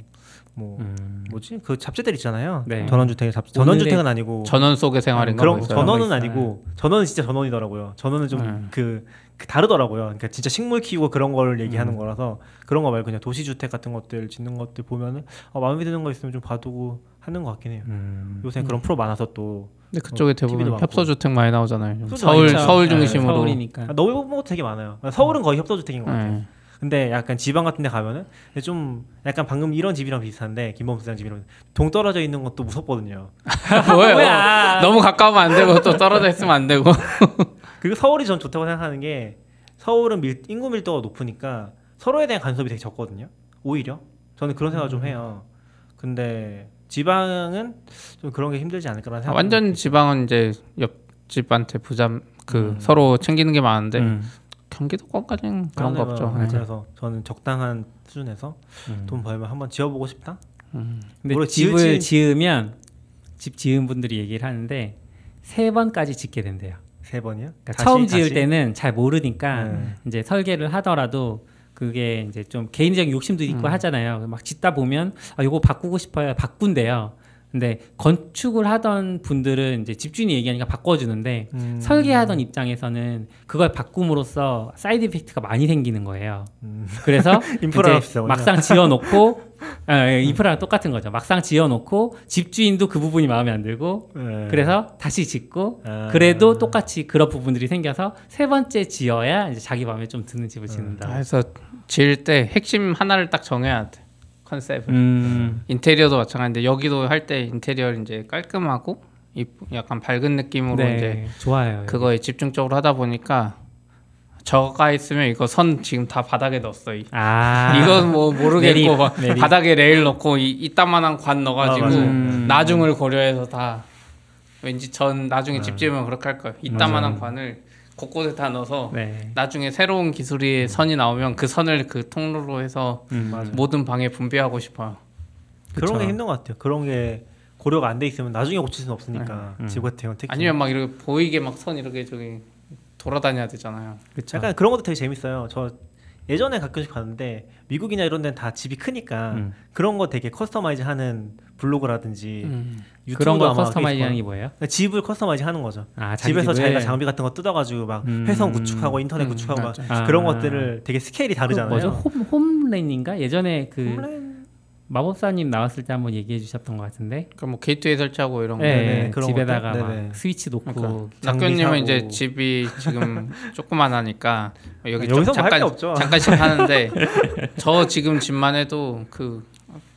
뭐 음. 뭐지 그 잡지들 있잖아요. 네. 전원주택 잡 오늘의- 전원주택은 아니고 전원 속의 생활인가 그런 뭐. 전원은. 아니고 전원은 진짜 전원이더라고요. 전원은 좀 네. 그 다르더라고요. 그러니까 진짜 식물 키우고 그런 걸 얘기하는 음. 거라서 그런 거 말고 그냥 도시 주택 같은 것들 짓는 것들 보면은 어, 마음에 드는 거 있으면 좀 봐두고 하는 것 같긴 해요. 음. 요새 그런 프로 많아서 또 근데 그쪽에 어, 대부분. 협소주택 많이 나오잖아요. 협소주택 서울 많이 서울. 중심으로. 서울이니까. 아, 너무 본 것도 되게 많아요. 서울은 거의 협소주택인 것 같아요. 네. 근데 약간 지방 같은 데 가면은 좀 약간 방금 이런 집이랑 비슷한데 김범수 장 집이랑 동 떨어져 있는 것도 무섭거든요. 뭐야. 너무 가까우면 안 되고 또 떨어져 있으면 안 되고. 그리고 서울이 전 좋다고 생각하는 게 서울은 밀, 인구 밀도가 높으니까 서로에 대한 간섭이 되게 적거든요. 오히려 저는 그런 생각을 좀 해요. 근데 지방은 좀 그런 게 힘들지 않을까라는 생각. 완전 지방은 이제 옆집한테 부담 그 음. 서로 챙기는 게 많은데 음. 경기도권까지는 그런 거 없죠. 네, 네. 그래서 저는 적당한 수준에서 음. 돈 벌면 한번 지어보고 싶다. 음. 근데 집을 지을지- 지으면 집 지은 분들이 얘기를 하는데 세 번까지 짓게 된대요. 세 번이요? 그러니까 다시, 처음 지을 다시? 때는 잘 모르니까 네. 이제 설계를 하더라도 그게 이제 좀 개인적인 욕심도 있고 음. 하잖아요. 막 짓다 보면 아 요거 바꾸고 싶어요. 바꾼대요. 근데 건축을 하던 분들은 이제 집주인이 얘기하니까 바꿔주는데 음. 설계하던 입장에서는 그걸 바꿈으로써 side effect가 많이 생기는 거예요. 음. 그래서 비싸군요. 막상 지어놓고 아, 예, 인프라랑 똑같은 거죠. 막상 지어놓고 집주인도 그 부분이 마음에 안 들고 네. 그래서 다시 짓고 아. 그래도 똑같이 그런 부분들이 생겨서 세 번째 지어야 이제 자기 마음에 좀 드는 집을 짓는다. 그래서 지을 때 핵심 하나를 딱 정해야 돼. 컨셉을. 음, 인테리어도 마찬가지인데 여기도 할 때 인테리어 이제 깔끔하고 이- 약간 밝은 느낌으로 이제 네, 좋아요. 그거에 집중적으로 하다 보니까 저가 있으면 이거 선 지금 다 바닥에 넣었어. 이. 아 이건 뭐 모르겠고 내립, 막 내립. 바닥에 레일 넣고 이, 이따만한 관 넣어가지고 아. 음. 나중을 고려해서 다 왠지 전 나중에 집 지으면 그렇게 할 거예요. 이따만한 관을 곳곳에 다 넣어서 네. 나중에 새로운 기술이 선이 나오면 그 선을 그 통로로 해서 음. 모든 방에 분배하고 싶어요. 그런 그쵸. 게 힘든 것 같아요. 그런 게 고려가 안 돼 있으면 나중에 고칠 수는 없으니까 음. 집 같은 경우 특히 아니면 막 이렇게 보이게 막 선 이렇게 저기 돌아다녀야 되잖아요. 그쵸. 약간 그런 것도 되게 재밌어요. 저 예전에 가끔씩 봤는데 미국이나 이런 데는 다 집이 크니까 음. 그런 거 되게 커스터마이즈하는 블로그라든지 음. 그런 거게 뭐예요? 거예요. 집을 customize 하는 거죠. 아 집에서 집을? 자기가 장비 같은 거 뜯어가지고 막 음. 회선 구축하고 인터넷 음, 구축하고 막 맞아. 아. 그런 것들을 되게 스케일이 그 다르잖아요. 뭐죠? 홈 홈랜인가 예전에 그 home LAN? 마법사님 나왔을 때 한번 얘기해 주셨던 것 같은데. 그러니까 뭐 게이트웨이 설치하고 이런 거. 네, 그런 집에다가? 막. 스위치 놓고 그러니까 사고. 이제 집이 지금 조그만하니까 여기 아, 좀 잠깐 없죠. 잠깐씩 하는데 저 지금 집만 해도 그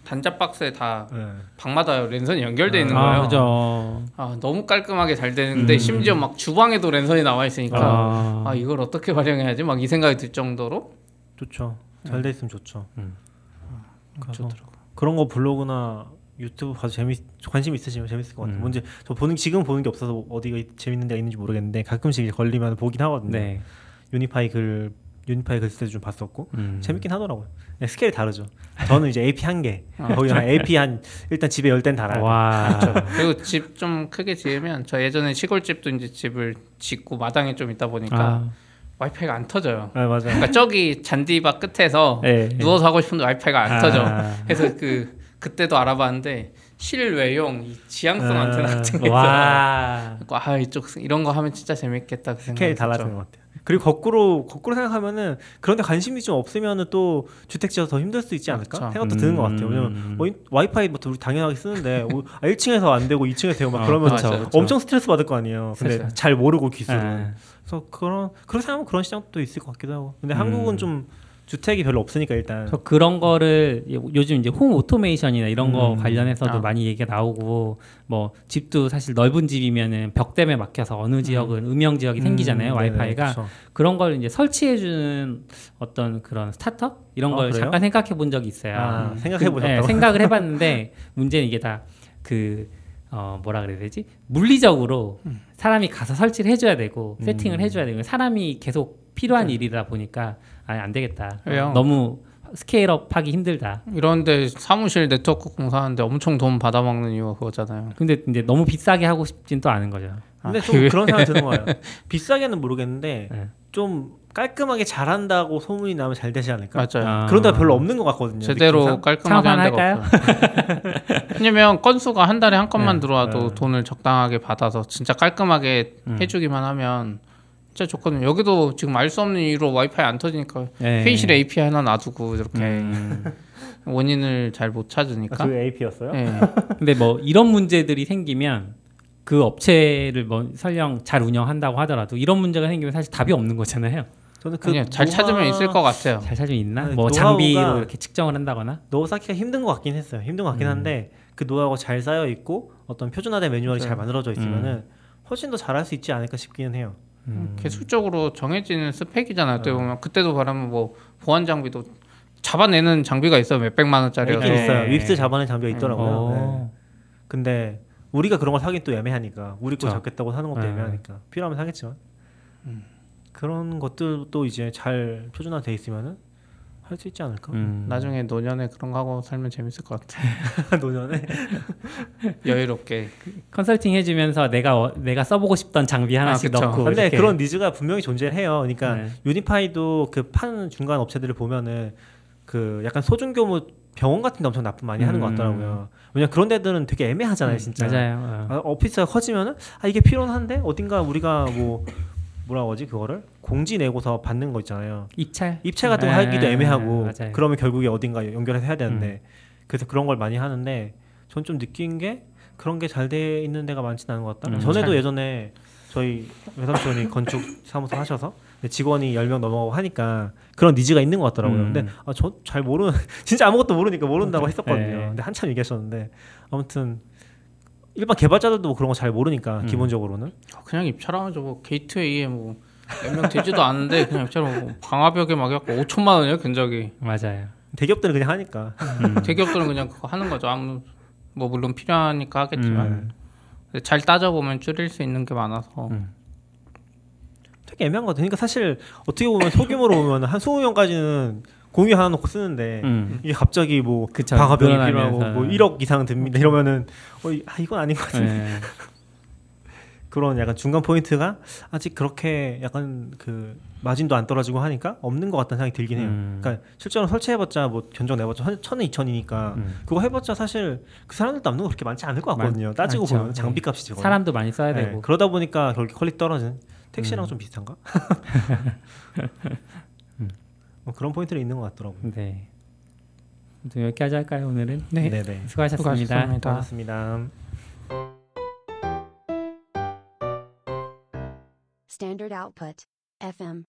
단자 박스에 다 네. 방마다 랜선이 연결돼 있는 아, 거예요. 아, 그죠. 아, 너무 깔끔하게 잘 되는데 음. 심지어 막 주방에도 랜선이 나와 있으니까 아, 아, 이걸 어떻게 활용해야지 막 이 생각이 들 정도로 좋죠. 잘 돼 있으면 좋죠. 음. 가서 좋더라고. 그런 거 블로그나 유튜브 봐서 재밌 관심 있으시면 재밌을 것 같아요. 음. 뭔지 저 보는 지금 보는 게 없어서 어디가 재밌는 데가 있는지 모르겠는데 가끔씩 이제 걸리면 보긴 하거든요. 네. 유니파이 글 유니파이 글 쓸 때도 좀 봤었고 음. 재밌긴 하더라고요. 네, 스케일이 다르죠. 저는 이제 AP 한 개, 아, 거기 한 AP 한 일단 집에 열 대는 달아요. 와. 그리고 집 좀 크게 지으면 저 예전에 시골 집도 이제 집을 짓고 마당에 좀 있다 보니까 아, 와이파이가 안 터져요. 아 맞아요. 그러니까 저기 잔디밭 끝에서 네. 누워서 하고 싶은데 와이파이가 안 아. 터져. 그래서 그 그때도 알아봤는데 실외용 이 지향성 아. 안테나 같은. 와. 그래서 아 이쪽 이런 거 하면 진짜 재밌겠다 그 생각이 달라지는. 것 같아요. 그리고 거꾸로 거꾸로 생각하면은 그런데 관심이 좀 없으면은 또 주택 지어서 더 힘들 수 있지 않을까 그렇죠. 생각도 드는 것 같아요. 왜냐면 음. 뭐 인- 와이파이부터 우리 당연하게 쓰는데 뭐, 아, 1층에서 안 되고 2층에서 되고 막 어, 그러면 맞아요. 그렇죠. 엄청 스트레스 받을 거 아니에요. 근데 스트레스. 잘 모르고 기술을. 아, 그래서 그런 그런 생각하면 그런 시장도 있을 것 같기도 하고. 근데 음. 한국은 좀 주택이 별로 없으니까 일단 저 그런 거를 요- 요즘 이제 홈 오토메이션이나 이런 거 음. 관련해서도 아. 많이 얘기가 나오고 뭐 집도 사실 넓은 집이면은 벽 때문에 막혀서 어느 지역은 음영 지역이 생기잖아요 음, 네네, 와이파이가 그쵸. 그런 걸 이제 설치해 주는 어떤 그런 스타트업 이런 아, 걸 그래요? 잠깐 생각해 본 적이 있어요. 아, 음. 생각해 그- 보셨다고? 네, 생각을 해봤는데 문제는 이게 다그 어, 뭐라 그래야 되지? 물리적으로 사람이 가서 설치를 해줘야 되고 음. 세팅을 해줘야 되고 사람이 계속 필요한 일이다 보니까 아, 안 되겠다. 왜요? 너무 scale up 하기 힘들다. 이런데 사무실 네트워크 공사하는데 엄청 돈 받아먹는 이유가 그거잖아요. 근데 이제 너무 비싸게 하고 싶진 또 않은 거죠. 근데 아, 좀 그게- 그런 생각 드는 거예요. 비싸게는 모르겠는데 네. 좀 깔끔하게 잘한다고 소문이 나면 잘 되지 않을까? 맞아요. 아. 그런 데가 별로 없는 것 같거든요. 제대로 느낌상. 깔끔하게 하는 데가? 없어요. 왜냐면 건수가 한 달에 한 건만 네. 들어와도 네. 돈을 적당하게 받아서 진짜 깔끔하게 음. 해주기만 하면 진짜 좋거든요. 여기도 지금 알 수 없는 이유로 와이파이 안 터지니까 네. 회의실에 API 하나 놔두고 이렇게 음. 원인을 잘못 아, 찾으니까. 그 AP였어요? 예. 근데 뭐 이런 문제들이 생기면 그 업체를 뭐 설령 잘 운영한다고 하더라도 이런 문제가 생기면 사실 답이 없는 거잖아요. 저는 그 아니요, 잘 노하- 찾으면 있을 것 같아요. 잘 찾으면 있나? 아니, 뭐 노하우가- 장비로 이렇게 측정을 한다거나. 노하우 쌓기가 힘든 것 같긴 했어요. 힘든 것 같긴 음. 한데 그 노하우가 잘 쌓여 있고 어떤 표준화된 매뉴얼이 맞아요. 잘 만들어져 있으면은 훨씬 더 잘할 수 있지 않을까 싶기는 해요. 음. 기술적으로 정해지는 스펙이잖아요. 어떻게 보면 그때도 말하면 뭐 보안 장비도 잡아내는 장비가 있어요. 몇 백만 원짜리가. 있긴 네. 있어요. 윕스 잡아낸 장비가 있더라고요. 네. 어. 근데 우리가 그런 걸 사긴 또 애매하니까 우리 거. 잡겠다고 사는 것도 네. 애매하니까 필요하면 사겠지만 음. 그런 것들도 이제 잘 표준화돼 있으면은 할 수 있지 않을까? 음. 나중에 노년에 그런 거 하고 살면 재밌을 것 같아. 노년에 여유롭게. 컨설팅 해주면서 내가 어- 내가 써보고 싶던 장비 하나씩 아. 넣고. 근데 이렇게. 그런 니즈가 분명히 존재해요. 그러니까 네. 유니파이도 그 파는 중간 업체들을 보면은 그 약간 소중교무 병원 같은 데 엄청 납품 많이 하는 것 음. 같더라고요. 왜냐 면 그런 데들은 되게 애매하잖아요, 음, 진짜. 맞아요. 어. 아, 오피스가 커지면은 아 이게 필요한데 어딘가 우리가 뭐 뭐라고 하지 그거를 공지 내고서 받는 거 있잖아요. 입찰. 입찰 같은 거 네, 하기도 애매하고 맞아요. 그러면 결국에 어딘가 연결해서 해야 되는데 그래서 그런 걸 많이 하는데 전 좀 느낀 게 그런 게 잘 돼 있는 데가 많지는 않은 것 같다. 음, 전에도 잘. 예전에 저희 외삼촌이 건축 사무소 하셔서 직원이 10명 넘어가고 하니까 그런 니즈가 있는 것 같더라고요. 음. 근데 아, 저 잘 모르는 진짜 아무것도 모르니까 모른다고 했었거든요. 네. 근데 한참 얘기하셨는데 아무튼 일반 개발자들도 그런 거 잘 모르니까 음. 기본적으로는 그냥 입찰하면 저뭐 게이트웨이에 뭐 몇 명 되지도 않는데 그냥 진짜로 방화벽에 막 해갖고 5천만 원이에요 견적이. 맞아요. 대기업들은 그냥 하니까. 음. 대기업들은 그냥 그거 하는 거죠. 아무 뭐 물론 필요하니까 하겠지만 음. 잘 따져보면 줄일 수 있는 게 많아서 음. 되게 애매한 것 같아요. 그러니까 사실 어떻게 보면 소규모로 보면 한 20명까지는 공유 하나 놓고 쓰는데 음. 이게 갑자기 뭐 그쵸. 방화벽이. 필요하고 뭐 1억 이상 듭니다 이러면은 어, 이- 아, 이건 아닌 것 같은데 네. 그런 약간 중간 포인트가 아직 그렇게 약간 그 마진도 안 떨어지고 하니까 없는 것 같다는 생각이 들긴 해요. 음. 그러니까 실제로 설치해봤자 뭐 견적 내봤자 천- 천은 이천이니까 음. 그거 해봤자 사실 그 사람들도 남는 거 그렇게 많지 않을 것 같거든요. 많- 따지고 많죠. 보면 장비 값이 지금 사람도 많이 써야 네, 되고. 그러다 보니까 결국 퀄리티 떨어지는 택시랑 음. 좀 비슷한가? 뭐 그런 포인트는 있는 것 같더라고요. 네. 좀 여기까지 할까요 오늘은? 네. 네네. 수고하셨습니다. 수고하셨습니다. 고맙습니다. Standard output. FM.